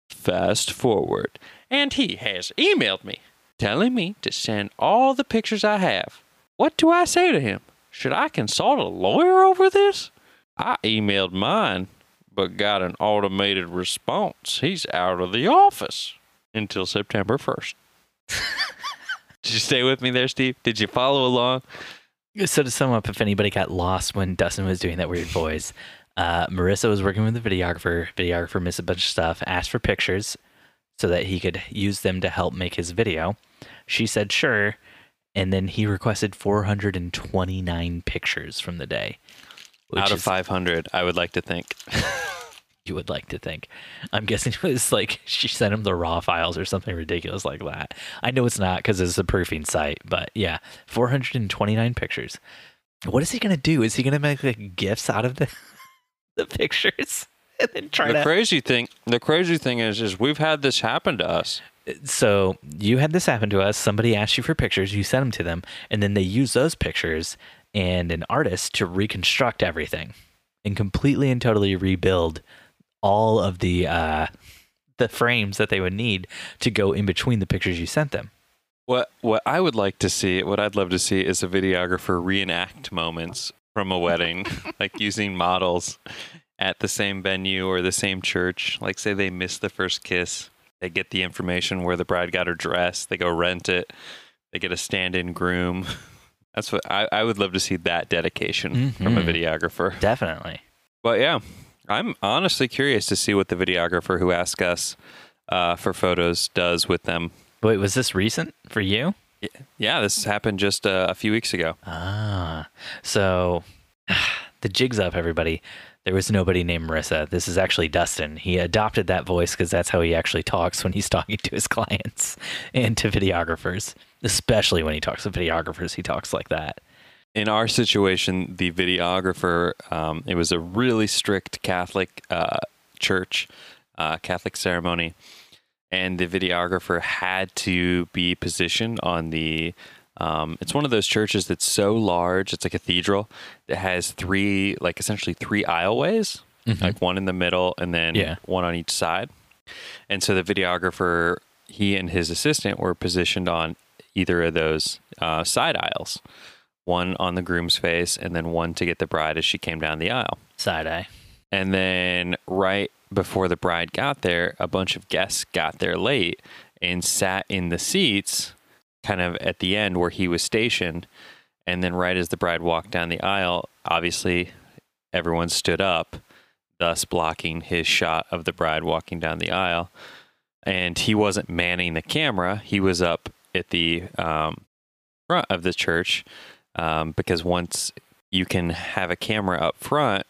Fast forward, and he has emailed me telling me to send all the pictures I have. What do I say to him? Should I consult a lawyer over this? I emailed mine, but got an automated response. He's out of the office until September 1st. Did you stay with me there, Steve? Did you follow along? So to sum up, if anybody got lost when Dustin was doing that weird voice, uh, Marissa was working with the videographer. Videographer missed a bunch of stuff, asked for pictures so that he could use them to help make his video. She said sure, and then he requested 429 pictures from the day. out of is- 500, I would like to think. you would like to think. I'm guessing it was like she sent him the raw files or something ridiculous like that. I know it's not because it's a proofing site, but yeah, 429 pictures. What is he gonna do? Is he gonna make like gifts out of the the pictures and then try the to? crazy thing, the crazy thing is, is we've had this happen to us. so you had this happen to us. Somebody asked you for pictures, you sent them to them, and then they use those pictures and an artist to reconstruct everything and completely and totally rebuild all of the uh, the frames that they would need to go in between the pictures you sent them. What what I would like to see, what I'd love to see, is a videographer reenact moments from a wedding, like using models at the same venue or the same church. Like, say they miss the first kiss, they get the information where the bride got her dress, they go rent it, they get a stand-in groom. That's what I, I would love to see that dedication from a Mhm. videographer. Definitely. But yeah, I'm honestly curious to see what the videographer who asked us uh, for photos does with them. Wait, was this recent for you? Yeah, this happened just uh, a few weeks ago. Ah, so the jig's up, everybody. There was nobody named Marissa. This is actually Dustin. He adopted that voice because that's how he actually talks when he's talking to his clients and to videographers, especially when he talks to videographers. He talks like that. In our situation, the videographer, um, it was a really strict Catholic uh, church, uh, Catholic ceremony, and the videographer had to be positioned on the. Um, it's one of those churches that's so large. It's a cathedral that has three, like essentially three aisleways, like one in the middle and then Yeah. one on each side. And so the videographer, he and his assistant were positioned on either of those uh, side aisles, one on the groom's face and then one to get the bride as she came down the aisle. Side eye. And then right before the bride got there, a bunch of guests got there late and sat in the seats kind of at the end where he was stationed. And then right as the bride walked down the aisle, obviously everyone stood up, thus blocking his shot of the bride walking down the aisle. And he wasn't manning the camera. He was up at the um, front of the church um, because once you can have a camera up front,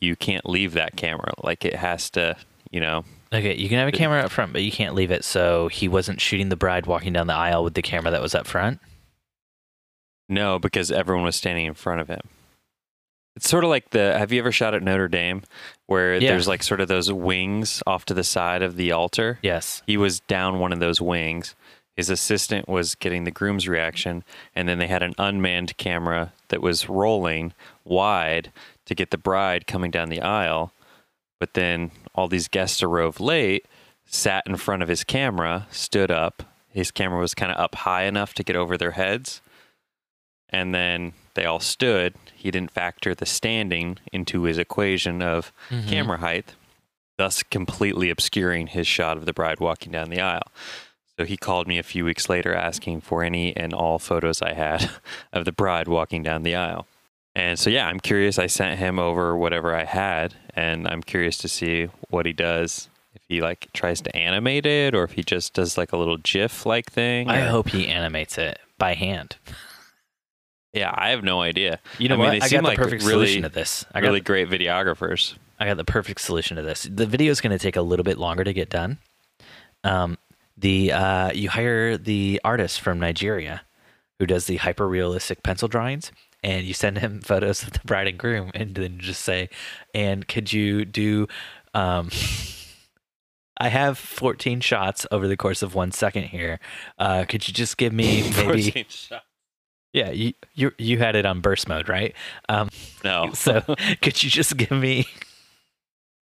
you can't leave that camera. Like it has to, you know. Okay, you can have a camera up front, but you can't leave it. So he wasn't shooting the bride walking down the aisle with the camera that was up front. No, because everyone was standing in front of him. It's sort of like the. Have you ever shot at Notre Dame, where Yeah. there's like sort of those wings off to the side of the altar? Yes. He was down one of those wings. His assistant was getting the groom's reaction, and then they had an unmanned camera that was rolling wide to get the bride coming down the aisle. But then all these guests arrived late, sat in front of his camera, stood up. His camera was kind of up high enough to get over their heads. And then they all stood. He didn't factor the standing into his equation of Mhm. camera height, thus completely obscuring his shot of the bride walking down the aisle. So he called me a few weeks later asking for any and all photos I had of the bride walking down the aisle. And so, yeah, I'm curious. I sent him over whatever I had, and I'm curious to see what he does. If he like tries to animate it, or if he just does like a little GIF like thing. I or- hope he animates it by hand. Yeah, I have no idea. You know I mean, what? they I got the like perfect really, solution to this. I got really great videographers. I got the perfect solution to this. The video is going to take a little bit longer to get done. Um, the uh, you hire the artist from Nigeria who does the hyper realistic pencil drawings, and you send him photos of the bride and groom, and then just say, "And could you do?" Um, I have 14 shots over the course of one second here. Uh, could you just give me maybe? 14 shots. Yeah, you you you had it on burst mode, right? Um, No. so could you just give me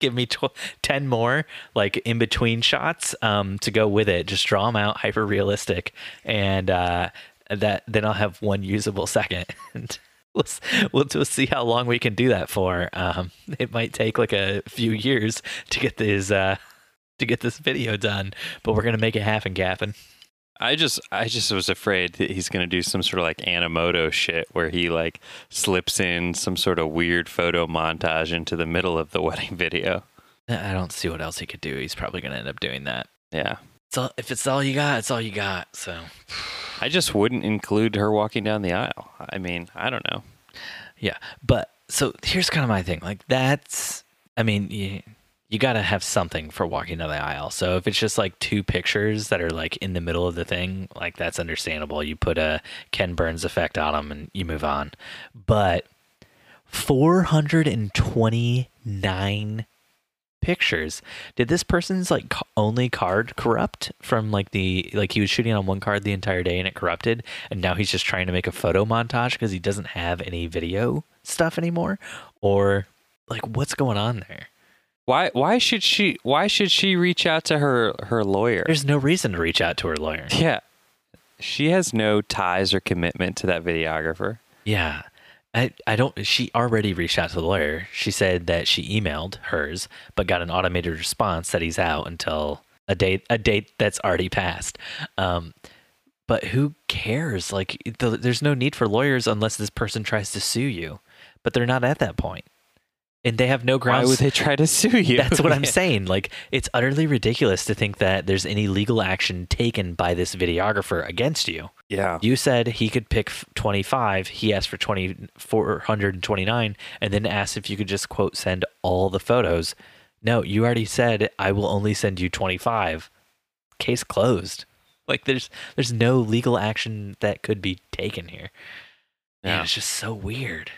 give me tw- 10 more like in between shots um to go with it just draw them out hyper realistic and uh that then i'll have one usable second and we'll, we'll just see how long we can do that for um it might take like a few years to get this uh to get this video done but we're gonna make it happen Gavin. I just I just was afraid that he's gonna do some sort of like Animoto shit where he like slips in some sort of weird photo montage into the middle of the wedding video. i don't see what else he could do he's probably gonna end up doing that Yeah. it's all, if it's all you got it's all you got so I just wouldn't include her walking down the aisle. I mean, I don't know. Yeah, but so here's kind of my thing. Like that's, I mean, you, you got to have something for walking down the aisle. So if it's just like two pictures that are like in the middle of the thing, like that's understandable. You put a Ken Burns effect on them and you move on. But 429 pictures. Did this person's like only card corrupt from like the like he was shooting on one card the entire day and it corrupted and now he's just trying to make a photo montage because he doesn't have any video stuff anymore or like what's going on there? Why why should she why should she reach out to her her lawyer? There's no reason to reach out to her lawyer. yeah. She has no ties or commitment to that videographer. Yeah. I, I don't she already reached out to the lawyer. She said that she emailed hers but got an automated response that he's out until a date a date that's already passed. Um but who cares? Like the, there's no need for lawyers unless this person tries to sue you. But they're not at that point. And they have no grounds. Why would they try to sue you? That's what I'm saying. Like, it's utterly ridiculous to think that there's any legal action taken by this videographer against you. Yeah. You said he could pick 25. He asked for 2,429 and then asked if you could just, quote, send all the photos. No, you already said, I will only send you 25. Case closed. Like, there's there's no legal action that could be taken here. Man, Yeah. it's just so weird.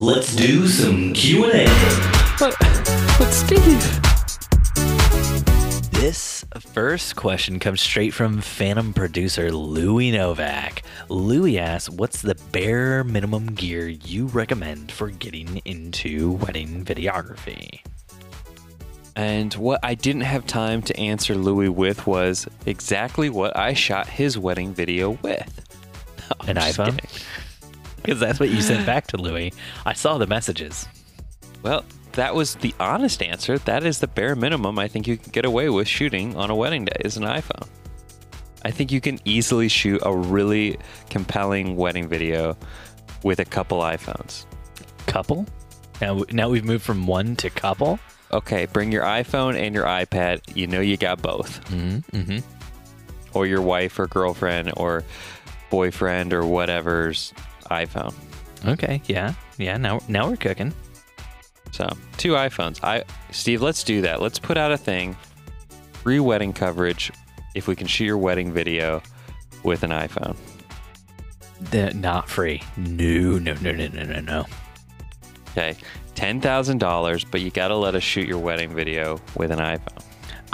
Let's do some Q&A. But but Steve This first question comes straight from Phantom producer Louis Novak. Louis asks, What's the bare minimum gear you recommend for getting into wedding videography? And what I didn't have time to answer Louis with was exactly what I shot his wedding video with. I'm An iPhone? Because that's what you sent back to Louis. I saw the messages. Well, that was the honest answer. That is the bare minimum I think you can get away with shooting on a wedding day is an iPhone. I think you can easily shoot a really compelling wedding video with a couple iPhones. Couple? Now, now we've moved from one to couple? Okay, bring your iPhone and your iPad. You know you got both. Mm-hmm. mm-hmm. Or your wife or girlfriend or boyfriend or whatever's iPhone. Okay, yeah. Yeah, now, now we're cooking. So two iPhones. I Steve, let's do that. Let's put out a thing. Free wedding coverage if we can shoot your wedding video with an iPhone. The, not free. No, no, no, no, no, no, no. Okay, ten thousand dollars, but you gotta let us shoot your wedding video with an iPhone.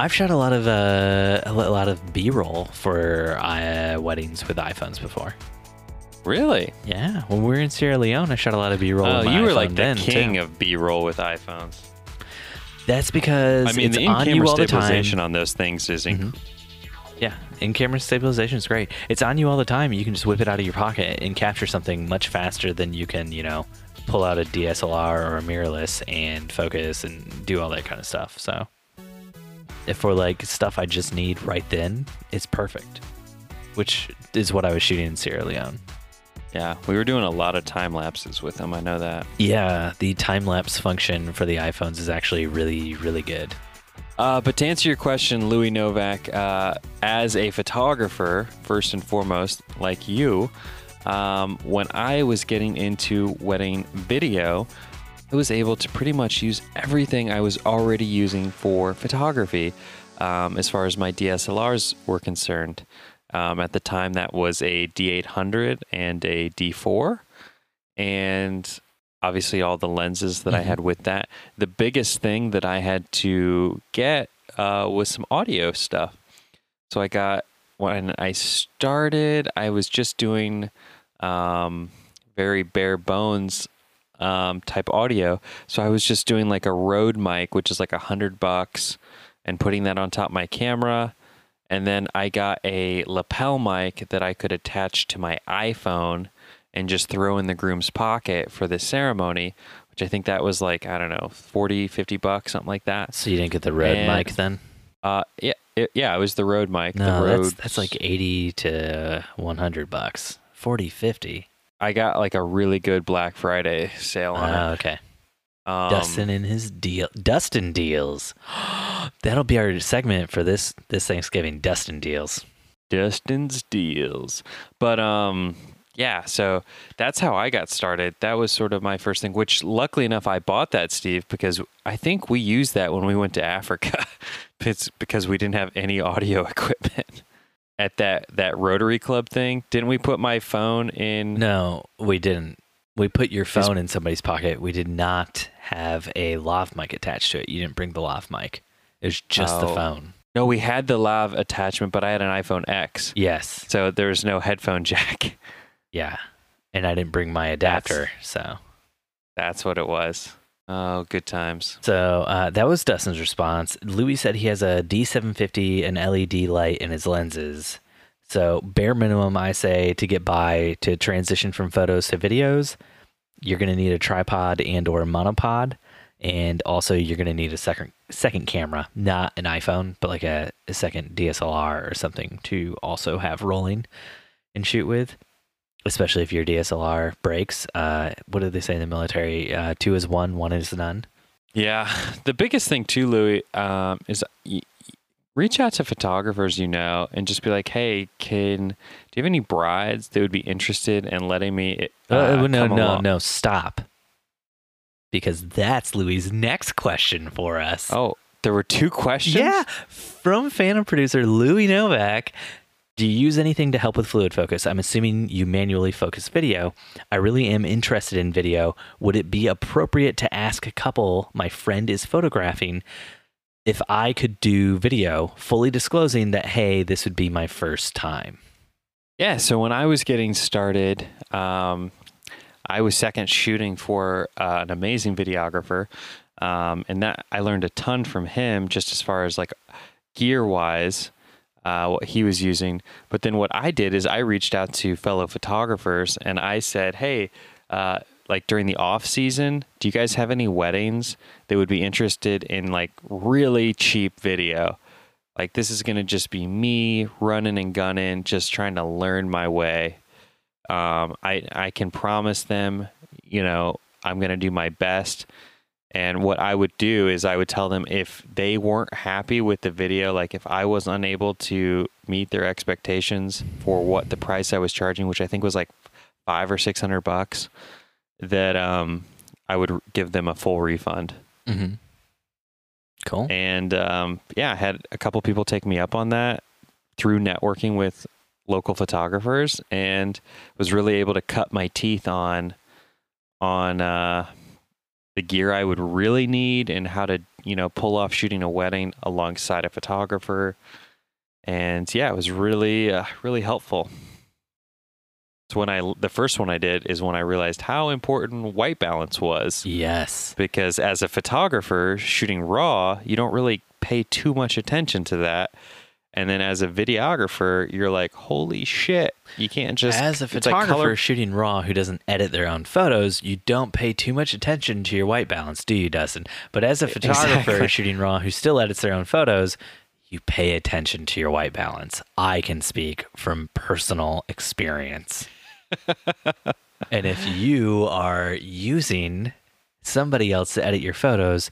I've shot a lot of uh, a lot of B-roll for uh, weddings with iPhones before. Really? Yeah, when we were in Sierra Leone, I shot a lot of B-roll. Oh, with my you were like the king too. of B-roll with iPhones. That's because I mean, it's the on you in-camera all the time. stabilization on those things is inc- Mhm. Yeah, in-camera stabilization is great. It's on you all the time. You can just whip it out of your pocket and capture something much faster than you can, you know, pull out a DSLR or a mirrorless and focus and do all that kind of stuff. So, if for like stuff I just need right then, it's perfect. Which is what I was shooting in Sierra Leone. Yeah, we were doing a lot of time lapses with them. I know that. Yeah, the time lapse function for the iPhones is actually really, really good. Uh, but to answer your question, Louis Novak, uh, as a photographer, first and foremost, like you, um, when I was getting into wedding video, I was able to pretty much use everything I was already using for photography um, as far as my DSLRs were concerned. Um, at the time, that was a D800 and a D4. And obviously, all the lenses that I Mhm. had with that. The biggest thing that I had to get uh, was some audio stuff. So I got, when I started, I was just doing um, very bare bones um, type audio. So I was just doing like a Rode mic, which is like a hundred bucks, and putting that on top of my camera. And then I got a lapel mic that I could attach to my iPhone and just throw in the groom's pocket for the ceremony, which I think that was like, I don't know, 40, 50 bucks, something like that. So you didn't get the Rode And- mic then? Uh, yeah, it, yeah, it was the Rode mic. No, the Rode, that's, that's like 80 to 100 bucks. 40, 50. I got like a really good Black Friday sale on Oh, okay. Um, Dustin and his deal. Dustin deals. That'll be our segment for this this Thanksgiving. Dustin deals. Dustin's deals. But um yeah, so that's how I got started. That was sort of my first thing, which luckily enough I bought that, Steve, because I think we used that when we went to Africa. it's because we didn't have any audio equipment at that that Rotary Club thing. Didn't we put my phone in No, we didn't. We put your phone in somebody's pocket. We did not have a lav mic attached to it. You didn't bring the lav mic. It was just the Oh. phone. No, we had the lav attachment, but I had an iPhone X. Yes. So there was no headphone jack. Yeah. And I didn't bring my adapter. So That's what it was. Oh, good times. So uh, that was Dustin's response. Louis said he has a D750 and LED light in his lenses. So bare minimum, I say to get by to transition from photos to videos, you're going to need a tripod and or a monopod, and also you're going to need a second second camera, not an iPhone, but like a, a second DSLR or something to also have rolling and shoot with. Especially if your DSLR breaks. Uh, what do they say in the military? Uh, two is one, one is none. Yeah, the biggest thing too, Louis, um, is reach out to photographers you know and just be like, "Hey, can do you have any brides that would be interested in letting me?" Uh, Uh, no, no, along?" no, stop. Because that's Louis' next question for us. Oh, there were two questions. yeah, from Phantom producer Louis Novak. Do you use anything to help with fluid focus? I'm assuming you manually focus video. I really am interested in video. Would it be appropriate to ask a couple my friend is photographing if I could do video, fully disclosing that, hey, this would be my first time? Yeah. So when I was getting started, um, I was second shooting for uh, an amazing videographer, um, and that I learned a ton from him, just as far as like gear wise, uh, what he was using. But then what I did is I reached out to fellow photographers and I said, "Hey." Uh, like during the off season, do you guys have any weddings that would be interested in like really cheap video? Like this is gonna just be me running and gunning, just trying to learn my way. Um, I I can promise them, you know, I'm gonna do my best. And what I would do is I would tell them if they weren't happy with the video, like if I was unable to meet their expectations for what the price I was charging, which I think was like five or six hundred bucks, that um I would give them a full refund. Mm-hmm. Cool. And um, yeah, I had a couple people take me up on that through networking with local photographers, and was really able to cut my teeth on on uh, the gear I would really need and how to, you know, pull off shooting a wedding alongside a photographer. And yeah, it was really, uh, really helpful. So when I, the first one I did is when I realized how important white balance was Yes. because as a photographer shooting raw, you don't really pay too much attention to that. And then as a videographer, you're like, holy shit, you can't just. As a it's like photographer color- shooting raw who doesn't edit their own photos, you don't pay too much attention to your white balance, do you, Dustin? But as a photographer Exactly. shooting raw who still edits their own photos, you pay attention to your white balance. I can speak from personal experience. And if you are using somebody else to edit your photos,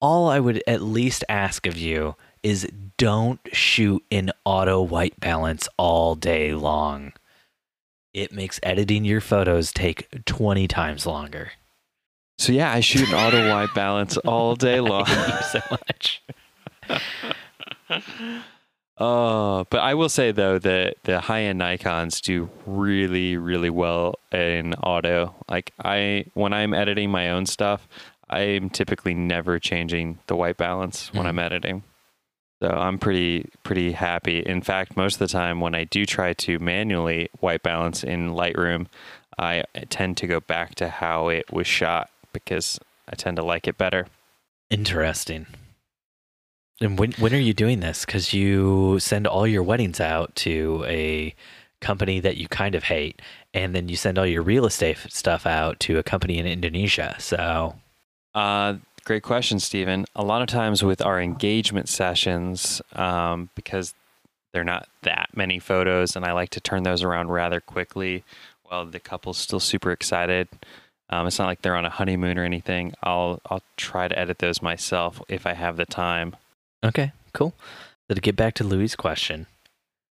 all I would at least ask of you is don't shoot in auto white balance all day long. It makes editing your photos take 20 times longer. So yeah, I shoot an auto white balance all day long. Hate you so much. Oh, but I will say though that the high-end Nikon's do really, really well in auto. Like I, when I'm editing my own stuff, I'm typically never changing the white balance when Mhm. I'm editing. So I'm pretty, pretty happy. In fact, most of the time when I do try to manually white balance in Lightroom, I tend to go back to how it was shot because I tend to like it better. Interesting. And when when are you doing this? Because you send all your weddings out to a company that you kind of hate, and then you send all your real estate stuff out to a company in Indonesia. So Uh, great question, Stephen. A lot of times with our engagement sessions, um, because they're not that many photos, and I like to turn those around rather quickly while the couple's still super excited. Um, it's not like they're on a honeymoon or anything. I'll I'll try to edit those myself if I have the time. Okay, cool. So to get back to Louis' question,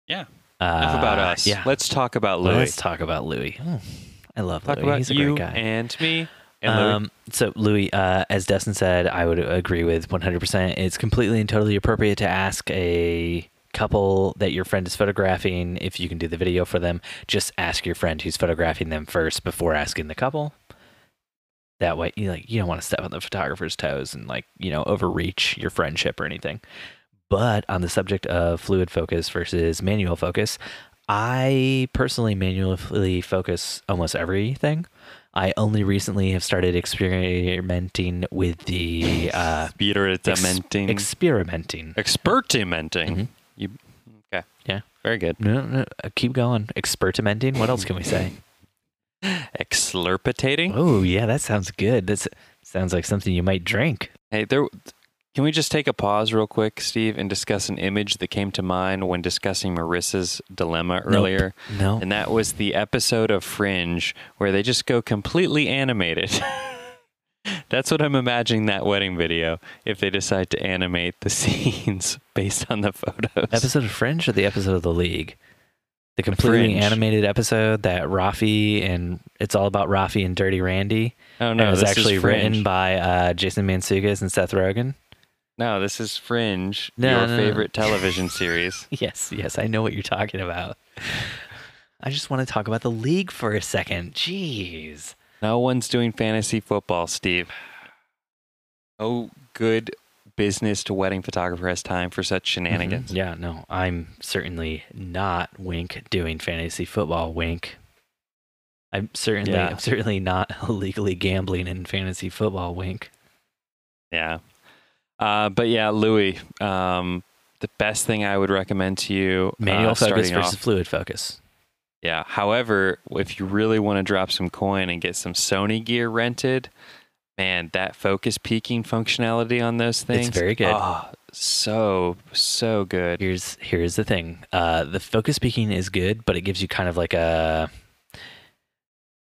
Yeah. uh, Enough about us. Yeah, Let's talk about Louis. let's talk about Louis. Oh, I love talk Louis. about He's a you great guy. and me and Louis. Um, so Louis, uh, as Dustin said, I would agree with 100%. It's completely and totally appropriate to ask a couple that your friend is photographing if you can do the video for them. Just ask your friend who's photographing them first before asking the couple. That way, you like you don't want to step on the photographer's toes and like you know overreach your friendship or anything. But on the subject of fluid focus versus manual focus, I personally manually focus almost everything. I only recently have started experimenting with the uh, Experimenting. experimenting. experimenting. Mhm. You okay? Yeah. Very good. No, no, keep going. Experimenting. What else can we say? Exlurpitating. Oh, yeah, that sounds good. That sounds like something you might drink. Hey, there. Can we just take a pause real quick, Steve, and discuss an image that came to mind when discussing Marissa's dilemma earlier? No. And that was the episode of Fringe where they just go completely animated. That's what I'm imagining that wedding video if they decide to animate the scenes based on the photos. episode of Fringe or the episode of the League? The completely Fringe. animated episode that Rafi and it's all about Rafi and Dirty Randy. oh no, it was this actually is written by uh, Jason Mantzoukas and Seth Rogen. No, this is Fringe, No, your no, no. favorite television series. Yes, yes, I know what you're talking about. I just want to talk about the league for a second. Jeez. No one's doing fantasy football, Steve. Oh, good business to wedding photographer has time for such shenanigans. Mhm. Yeah, no, I'm certainly not wink doing fantasy football wink. I'm certainly Yeah. I'm certainly not illegally gambling in fantasy football wink. Yeah. Uh, but yeah, Louis, um, the best thing I would recommend to you Manual uh, focus versus off- fluid focus. Yeah. However, if you really want to drop some coin and get some Sony gear rented, man, that focus peaking functionality on those things. It's very good. Oh, so, so good. Here's here's the thing. Uh, the focus peaking is good, but it gives you kind of like a.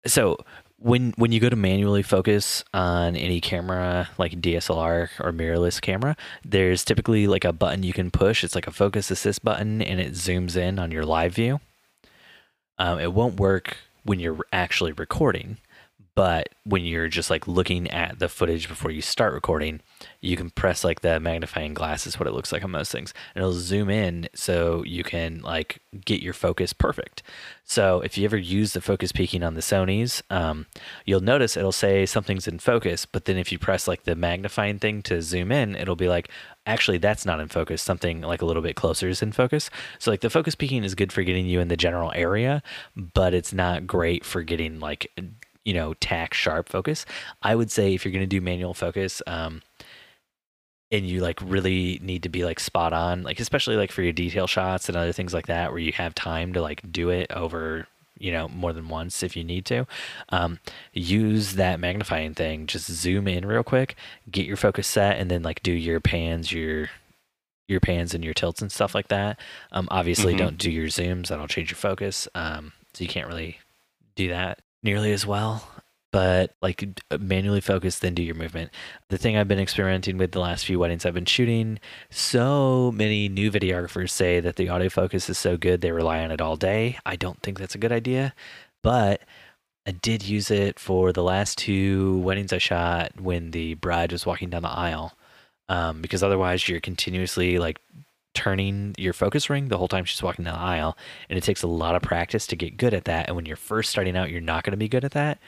So when when you go to manually focus on any camera like DSLR or mirrorless camera, there's typically like a button you can push. It's like a focus assist button, and it zooms in on your live view. Um, it won't work when you're actually recording, But when you're just like looking at the footage before you start recording, you can press like the magnifying glass is what it looks like on most things. And it'll zoom in so you can like get your focus perfect. So if you ever use the focus peaking on the Sony's, um, you'll notice it'll say something's in focus, but then if you press like the magnifying thing to zoom in, it'll be like, actually that's not in focus. Something like a little bit closer is in focus. So like the focus peaking is good for getting you in the general area, but it's not great for getting like you know tack sharp focus. I would say if you're going to do manual focus, um, and you like really need to be like spot on, like especially like for your detail shots and other things like that, where you have time to like do it over you know more than once if you need to um, use that magnifying thing just zoom in real quick get your focus set and then like do your pans your your pans and your tilts and stuff like that um, obviously Mhm. don't do your zooms that'll change your focus um, so you can't really do that nearly as well but like manually focus then do your movement. The thing i've been experimenting with the last few weddings i've been shooting so many new videographers say that the autofocus is so good they rely on it all day. I don't think that's a good idea but i did use it for the last two weddings i shot when the bride was walking down the aisle um, because otherwise you're continuously like turning your focus ring the whole time she's walking down the aisle and it takes a lot of practice to get good at that and when you're first starting out you're not going to be good at that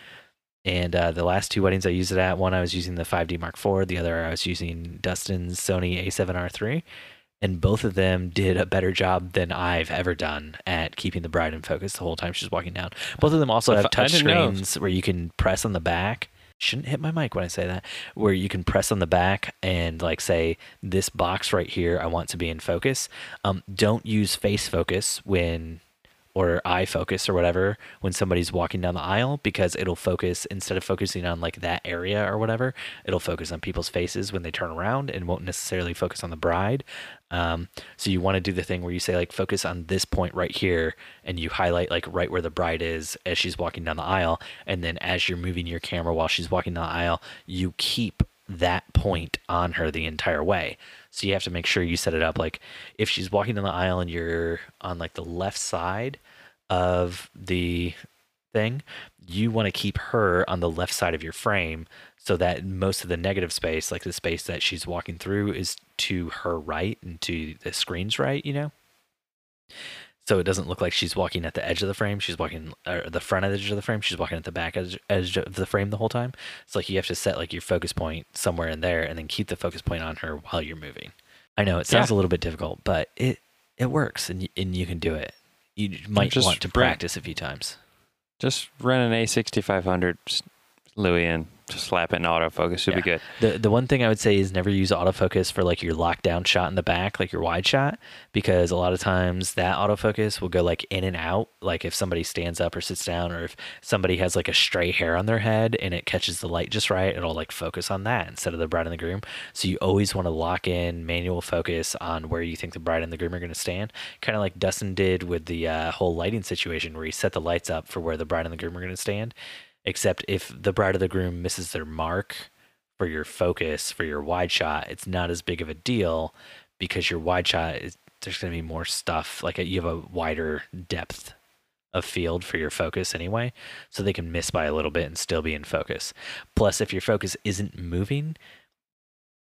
and uh, the last two weddings I used it at, one I was using the 5D Mark IV, the other I was using Dustin's Sony A7R3. And both of them did a better job than I've ever done at keeping the bride in focus the whole time she's walking down. Both of them also have touch screens where you can press on the back. Shouldn't hit my mic when I say that. Where you can press on the back and like say this box right here, I want to be in focus. Um, don't use face focus when or eye focus or whatever when somebody's walking down the aisle because it'll focus instead of focusing on like that area or whatever it'll focus on people's faces when they turn around and won't necessarily focus on the bride. Um, so you want to do the thing where you say like focus on this point right here and you highlight like right where the bride is as she's walking down the aisle and then as you're moving your camera while she's walking down the aisle you keep that point on her the entire way. So you have to make sure you set it up like if she's walking down the aisle and you're on like the left side of the thing, you want to keep her on the left side of your frame so that most of the negative space, like the space that she's walking through, is to her right and to the screen's right, you know? So it doesn't look like she's walking at the edge of the frame. She's walking or the front edge of the frame. She's walking at the back edge, edge of the frame the whole time. It's like you have to set like your focus point somewhere in there and then keep the focus point on her while you're moving. I know it sounds a little bit difficult, but it it works and and you can do it. You might just want to practice a few times. Just run an A6500 s- Louis and just slap it in autofocus. It'll be good. The the one thing I would say is never use autofocus for like your lockdown shot in the back, like your wide shot, because a lot of times that autofocus will go like in and out. Like if somebody stands up or sits down, or if somebody has like a stray hair on their head and it catches the light just right, it'll like focus on that instead of the bride and the groom. So you always want to lock in manual focus on where you think the bride and the groom are going to stand, kind of like Dustin did with the uh, whole lighting situation where he set the lights up for where the bride and the groom are going to stand. Except if the bride or the groom misses their mark for your focus for your wide shot, it's not as big of a deal because your wide shot is there's going to be more stuff. Like you have a wider depth of field for your focus anyway, so they can miss by a little bit and still be in focus. Plus, if your focus isn't moving,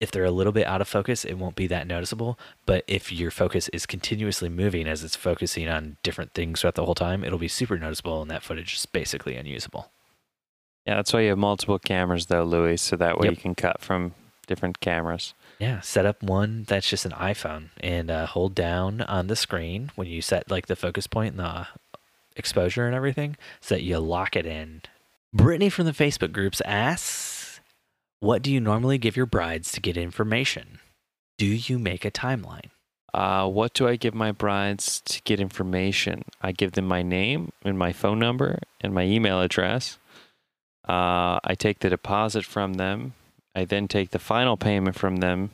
if they're a little bit out of focus, it won't be that noticeable. But if your focus is continuously moving as it's focusing on different things throughout the whole time, it'll be super noticeable, and that footage is basically unusable. Yeah, that's why you have multiple cameras, though, Louis, so that way Yep. you can cut from different cameras. Yeah, set up one that's just an iPhone and uh, hold down on the screen when you set like the focus point and the exposure and everything so that you lock it in. Brittany from the Facebook groups asks, What do you normally give your brides to get information? Do you make a timeline? Uh, what do I give my brides to get information? I give them my name and my phone number and my email address. Uh, I take the deposit from them. I then take the final payment from them.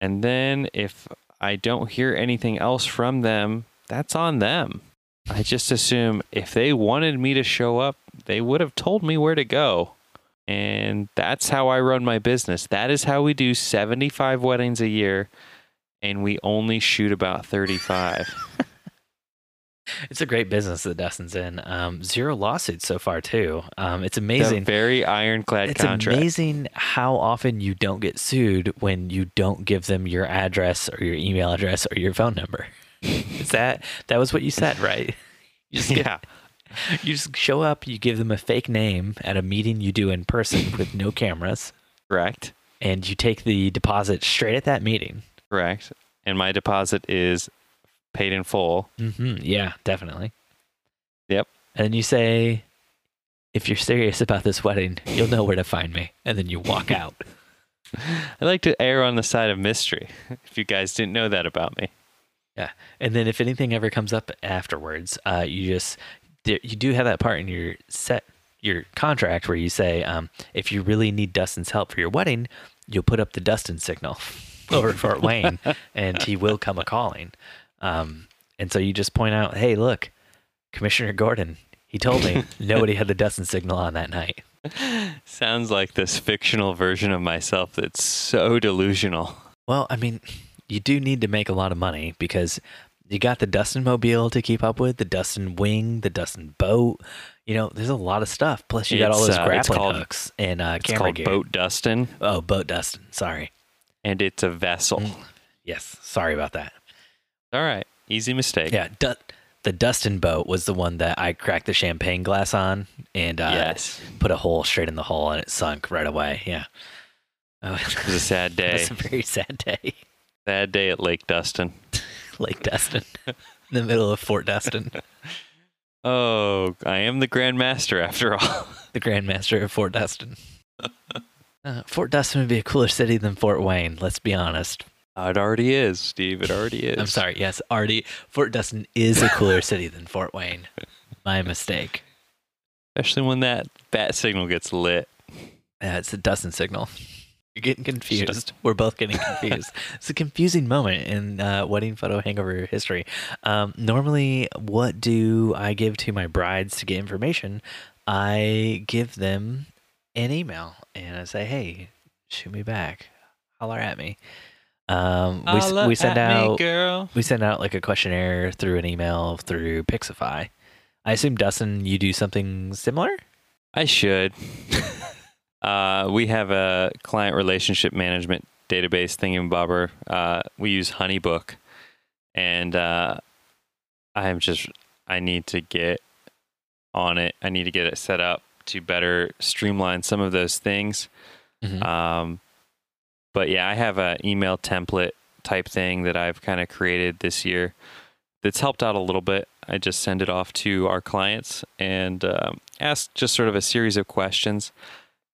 And then if I don't hear anything else from them, that's on them. I just assume if they wanted me to show up, they would have told me where to go. And that's how I run my business. That is how we do 75 weddings a year and we only shoot about 35. It's a great business that Dustin's in. Um, zero lawsuits so far too. Um, it's amazing. very ironclad It's contract. amazing how often you don't get sued when you don't give them your address or your email address or your phone number. Is that that was what you said, right? You just get, Yeah. you just show up, you give them a fake name at a meeting you do in person with no cameras, Correct. and you take the deposit straight at that meeting. Correct. And my deposit is paid in full. hmm Yeah, definitely. Yep. And then you say, if you're serious about this wedding, you'll know where to find me. And then you walk out. I like to err on the side of mystery. If you guys didn't know that about me. Yeah. And then if anything ever comes up afterwards, uh, you just, there, you do have that part in your set, your contract where you say, um, if you really need Dustin's help for your wedding, you'll put up the Dustin signal over Fort Wayne and he will come a calling. Um, and so you just point out, hey, look, Commissioner Gordon, he told me nobody had the Dustin signal on that night. Sounds like this fictional version of myself that's so delusional. Well, I mean, you do need to make a lot of money because you got the Dustin Mobile to keep up with, the Dustin Wing, the Dustin Boat. You know, there's a lot of stuff. Plus, you got all It's, those uh, grappling called- hooks and uh, It's camera called gear. Boat Dustin, Oh, Boat Dustin. Sorry. and it's a vessel. Mm. Yes. Sorry about that. All right. Easy mistake. Yeah. Du- the Dustin Boat was the one that I cracked the champagne glass on and uh, yes. put a hole straight in the hull and it sunk right away. Yeah. Oh, It was a sad day. it was a very sad day. sad day at Lake Dustin. Lake Dustin, in the middle of Fort Dustin. Oh, I am the Grand Master after all. the Grand Master of Fort Dustin. Uh, Fort Dustin would be a cooler city than Fort Wayne. Let's be honest. It already is, Steve. It already is. I'm sorry. Yes, already Fort Dustin is a cooler city than Fort Wayne. My mistake. Especially when that bat signal gets lit. Yeah, it's a Dustin signal. You're getting confused. We're both getting confused. it's a confusing moment in uh, wedding photo hangover history. Um, normally, what do I give to my brides to get information? I give them an email and I say, "Hey, shoot me back, holler at me." Um, we, s- we send out girl. we send out like a questionnaire through an email through Pixifi. I assume Dustin, you do something similar. I should. uh, we have a client relationship management database thingamabobber. Uh, we use HoneyBook, and uh, I'm just I need to get on it. I need to get it set up to better streamline some of those things. Mhm. Um, but yeah, I have an email template type thing that I've kind of created this year that's helped out a little bit. I just send it off to our clients and um, ask just sort of a series of questions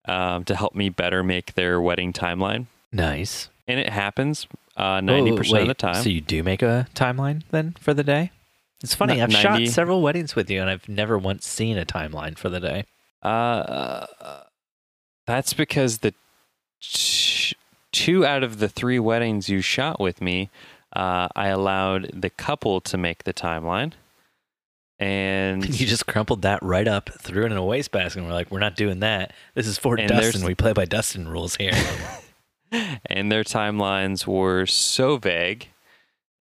um, to help me better make their wedding timeline. Nice. And it happens uh, 90% of the time. So you do make a timeline then for the day? It's funny. I've 90 shot several weddings with you, and I've never once seen a timeline for the day. Uh, that's because the two out of the three weddings you shot with me, uh, I allowed the couple to make the timeline. And you just crumpled that right up, threw it in a wastebasket, and we're like, "We're not doing that. This is for Dustin. We play by Dustin rules here." and their timelines were so vague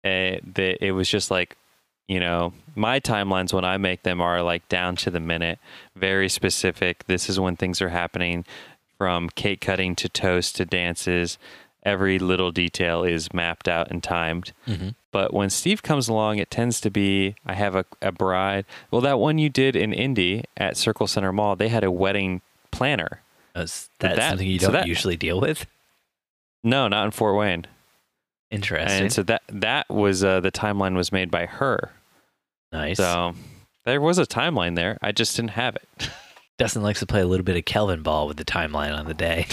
uh, that it was just like, you know, my timelines when I make them are like down to the minute, very specific. This is when things are happening from cake cutting to toast to dances. Every little detail is mapped out and timed. mm-hmm. But when Steve comes along, it tends to be I have a, a bride. Well, that one you did in Indy at Circle Centre Mall, they had a wedding planner. Is that, that- something you don't that- usually deal with? No, not in Fort Wayne. Interesting. And so that that was uh, the timeline was made by her. nice. So there was a timeline there. I just didn't have it. Dustin likes to play a little bit of Calvinball with the timeline on the day.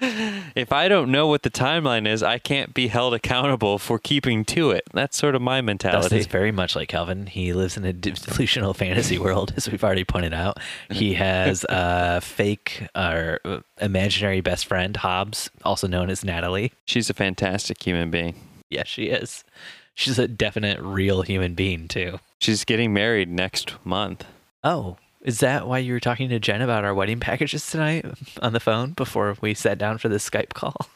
if I don't know what the timeline is, I can't be held accountable for keeping to it. That's sort of my mentality. Dustin's very much like Calvin. He lives in a delusional fantasy world, as we've already pointed out. He has a fake or uh, imaginary best friend, Hobbs, also known as Natalie. She's a fantastic human being. Yes, she is. She's a definite real human being, too. She's getting married next month. Oh, is that why you were talking to Jen about our wedding packages tonight on the phone before we sat down for this Skype call?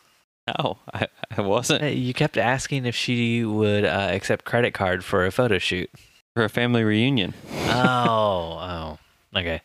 No, I, I wasn't. You kept asking if she would uh, accept credit card for a photo shoot. for a family reunion. oh, oh. Okay.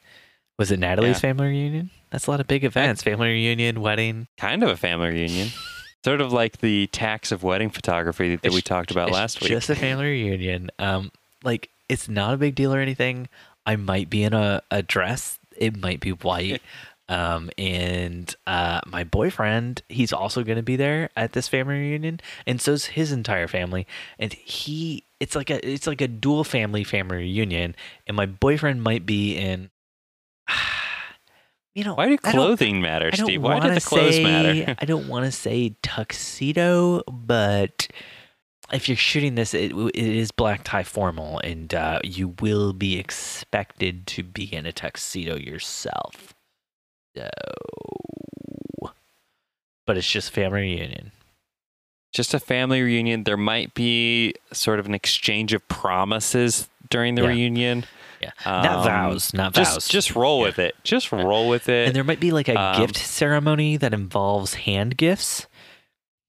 Was it Natalie's Yeah. family reunion? That's a lot of big events. Family reunion, wedding. Kind of a family reunion. sort of like the tax of wedding photography that we talked about last week. Just a family reunion. Um, like it's not a big deal or anything. I might be in a, a dress. It might be white. Um, and uh, my boyfriend, he's also going to be there at this family reunion, and so's his entire family. And he, it's like a, it's like a dual family family reunion. And my boyfriend might be in. You know, Why do clothing matter, Steve? Why do the clothes say, matter? I don't want to say tuxedo, but if you're shooting this, it, it is black tie formal, and uh, you will be expected to be in a tuxedo yourself. So, but it's just family reunion. Just a family reunion. There might be sort of an exchange of promises during the Yeah. reunion. Yeah, not Um, vows, not Just, vows. just roll Yeah. with it. Just roll with it. and there might be like a um, gift ceremony that involves hand gifts.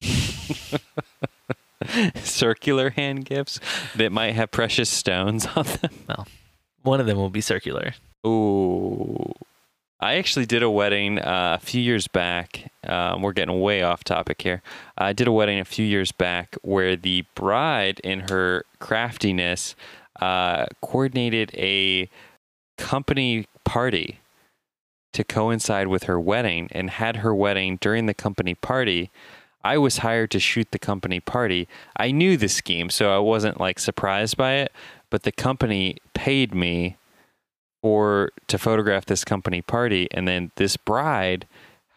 Circular hand gifts that might have precious stones on them. Well, one of them will be circular. Ooh. I actually did a wedding uh, a few years back. Um, we're getting way off topic here. I did a wedding a few years back where the bride, in her craftiness, uh, coordinated a company party to coincide with her wedding and had her wedding during the company party. I was hired to shoot the company party. I knew the scheme, so I wasn't like surprised by it, but the company paid me for to photograph this company party and then this bride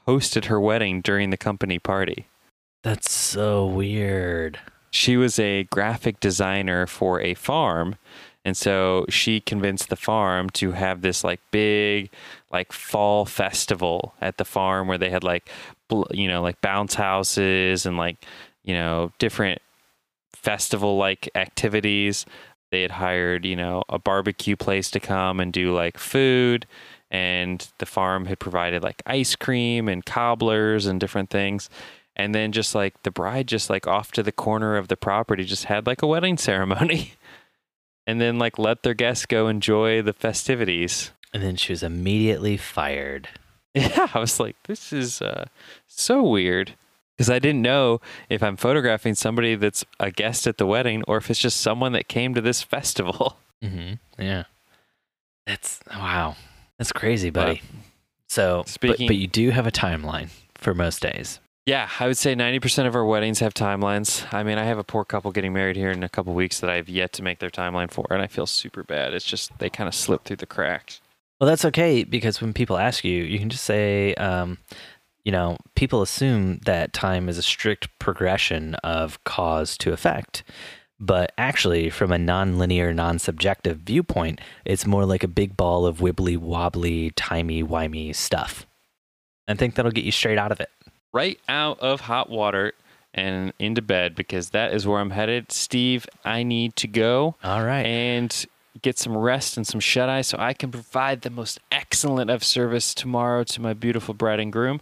hosted her wedding during the company party. That's so weird. She was a graphic designer for a farm and so she convinced the farm to have this like big like fall festival at the farm where they had like you know like bounce houses and like you know different festival like activities. They had hired you know a barbecue place to come and do like food and the farm had provided like ice cream and cobblers and different things. And then just like the bride just like off to the corner of the property just had like a wedding ceremony and then like let their guests go enjoy the festivities. And then she was immediately fired. yeah i was like this is uh so weird because i didn't know if i'm photographing somebody that's a guest at the wedding or if it's just someone that came to this festival Mm-hmm. Yeah. That's wow. That's crazy, buddy. so, but, speaking- but you do have a timeline for most days. Yeah, I would say 90% of our weddings have timelines. I mean, I have a poor couple getting married here in a couple weeks that I have yet to make their timeline for, and I feel super bad. It's just they kind of slip through the cracks. Well, that's okay because when people ask you, you can just say, um, you know, people assume that time is a strict progression of cause to effect. But actually, from a non-linear, non-subjective viewpoint, it's more like a big ball of wibbly wobbly, timey wimey stuff. I think that'll get you straight out of it. Right out of hot water and into bed because that is where I'm headed. Steve, I need to go All right. and get some rest and some shut eye so I can provide the most excellent of service tomorrow to my beautiful bride and groom.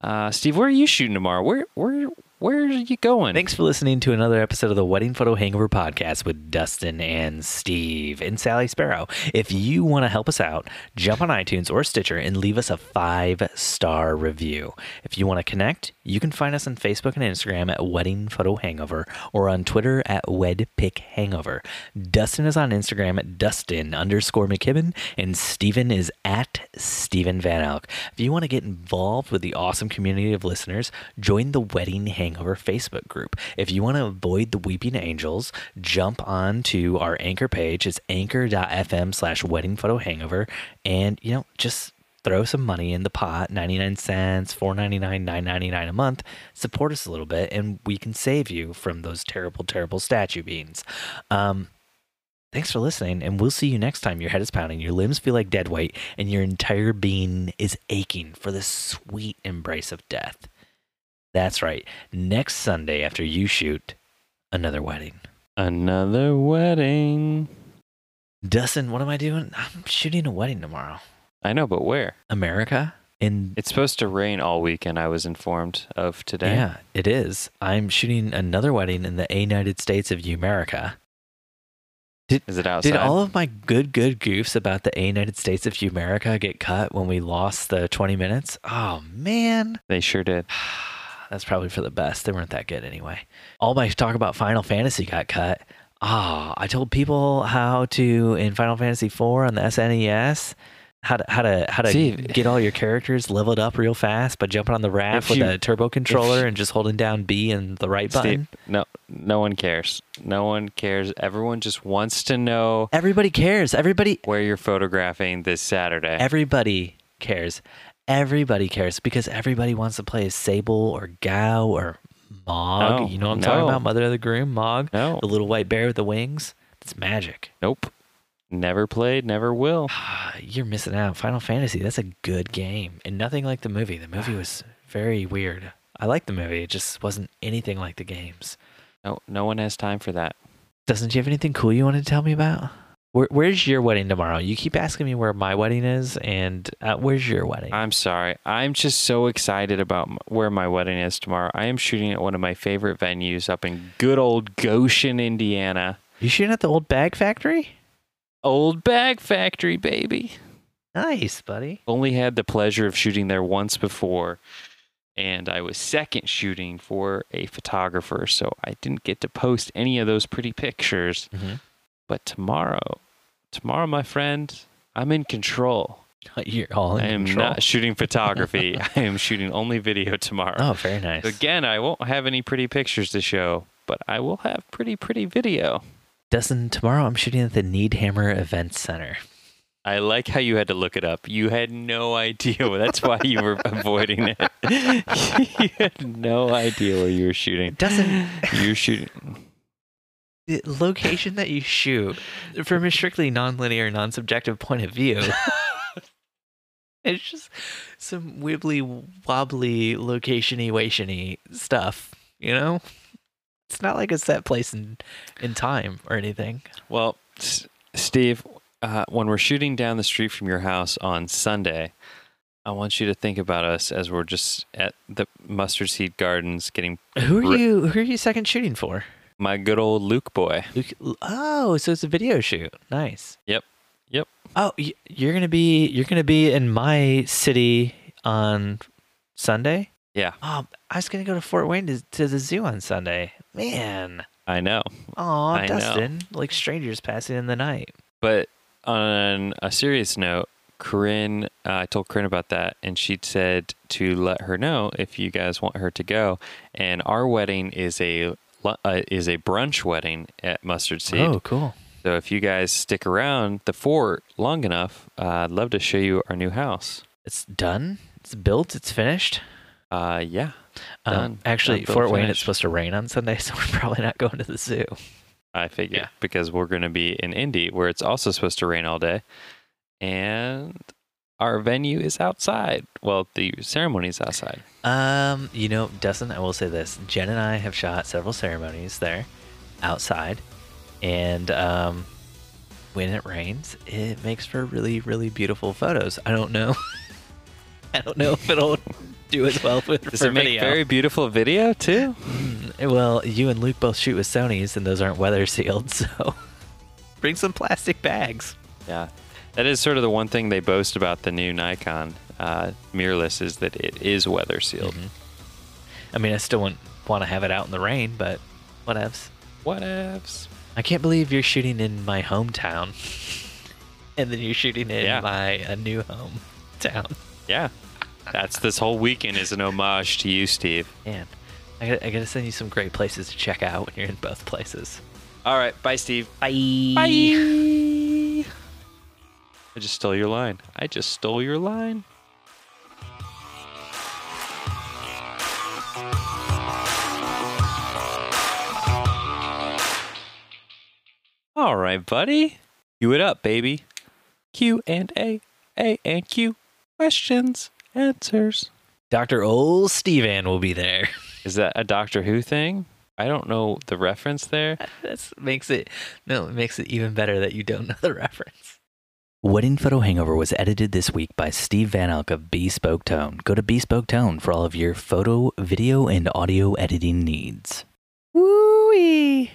Uh, Steve, where are you shooting tomorrow? Where where where are you going? Thanks for listening to another episode of the Wedding Photo Hangover podcast with Dustin and Steve and Sally Sparrow. If you want to help us out, jump on iTunes or Stitcher and leave us a five star review. If you want to connect, you can find us on Facebook and Instagram at Wedding Photo Hangover or on Twitter at WedPick Hangover. Dustin is on Instagram at Dustin underscore McKibben and Steven is at Steven Van Elk. If you want to get involved with the awesome community of listeners, join the Wedding Hangover Facebook group. If you want to avoid the weeping angels, jump on to our anchor page. It's anchor.fm slash wedding photo hangover. And, you know, just throw some money in the pot 99 cents 4.99 9.99 a month support us a little bit and we can save you from those terrible terrible statue beans um, Thanks for listening, and we'll see you next time. Your head is pounding, your limbs feel like dead weight, and your entire being is aching for the sweet embrace of death. That's right. Next Sunday, after you shoot another wedding. Another wedding. Dustin, what am I doing? I'm shooting a wedding tomorrow. I know, but where? America? In It's supposed to rain all weekend. I was informed of today. yeah, it is. I'm shooting another wedding in the United States of America. Is it outside? Did all of my good, good goofs about the United States of America get cut when we lost the 20 minutes? Oh, man. they sure did. That's probably for the best. They weren't that good anyway. All my talk about Final Fantasy got cut. Ah, I told people how to in Final Fantasy IV on the SNES, how to how to how to See- get all your characters leveled up real fast by jumping on the raft with you- a turbo controller and just holding down B and the right button. Steve, no, no one cares. No one cares. Everyone just wants to know Everybody cares. Everybody where you're photographing this Saturday. everybody cares. Everybody cares because everybody wants to play as Sable or Gau or Mog. No, you know what I'm talking about? Mother of the Groom, Mog. no, The little white bear with the wings. It's magic. nope. Never played, never will. You're missing out. Final Fantasy, that's a good game. And nothing like the movie. The movie was very weird. I like the movie. It just wasn't anything like the games. No, no one has time for that. Doesn't you have anything cool you want to tell me about? Where, where's your wedding tomorrow? You keep asking me where my wedding is, and uh, where's your wedding? I'm sorry. I'm just so excited about where my wedding is tomorrow. I am shooting at one of my favorite venues up in good old Goshen, Indiana. you shooting at the old bag factory? Old Bag Factory, baby. Nice, buddy. Only had the pleasure of shooting there once before, and I was second shooting for a photographer, so I didn't get to post any of those pretty pictures. Mhm. But tomorrow, tomorrow, my friend, I'm in control. You're all in I am control. not shooting photography. I am shooting only video tomorrow. Oh, very nice. Again, I won't have any pretty pictures to show, but I will have pretty, pretty video. Dustin, tomorrow I'm shooting at the Needhammer Event Center. I like how you had to look it up. You had no idea. That's why you were avoiding it. you had no idea where you were shooting. Dustin, you're shooting. The location that you shoot from a strictly non-linear, non-subjective point of view. it's just some wibbly wobbly locationy wationy stuff, you know? It's not like a set place in in time or anything. Well, S- Steve, uh, when we're shooting down the street from your house on Sunday, I want you to think about us as we're just at the Mustard Seed Gardens getting Who are you who are you second shooting for? My good old Luke boy. Luke- Oh, so it's a video shoot. Nice. Yep. Yep. Oh, you're gonna be you're gonna be in my city on Sunday. Yeah, Oh, I was gonna go to Fort Wayne to, to the zoo on Sunday. Man, I know. oh, I know. Dustin, like strangers passing in the night. But on a serious note, Corinne, uh, I told Corinne about that, and she said to let her know if you guys want her to go. And our wedding is a uh, is a brunch wedding at Mustard Seed. Oh, cool. So if you guys stick around the fort long enough, uh, I'd love to show you our new house. It's done. It's built. It's finished. Uh, yeah, Um, Done. actually, Done, built, Fort Wayne. It's supposed to rain on Sunday, so we're probably not going to the zoo. I figure Yeah. because we're going to be in Indy where it's also supposed to rain all day, and our venue is outside. Well, the ceremony is outside. Um, you know, Dustin, I will say this: Jen and I have shot several ceremonies there, outside, and um, when it rains, it makes for really, really beautiful photos. I don't know. I don't know if it'll do as well with Does for it make video. very beautiful video too? Mm, well, you and Luke both shoot with Sony's, and those aren't weather sealed, so bring some plastic bags. Yeah, that is sort of the one thing they boast about the new Nikon uh, mirrorless is that it is weather sealed. Mhm. I mean, I still wouldn't want to have it out in the rain, but whatevs. Whatevs. I can't believe you're shooting in my hometown, and then you're shooting in Yeah. my a new hometown. Yeah, that's this whole weekend is an homage to you, Steve. Man, I got I gotta send you some great places to check out when you're in both places. All right, bye, Steve. Bye. Bye. I just stole your line. I just stole your line. All right, buddy. Cue it up, baby. Q and A, A and Q. Questions, answers. Dr. Ol Steven will be there. Is that a Doctor Who thing? I don't know the reference there. That makes it no, it makes it even better that you don't know the reference. Wedding Photo Hangover was edited this week by Steve Van Elk of Bespoke Tone. Go to Bespoke Tone for all of your photo, video, and audio editing needs. Woo-wee!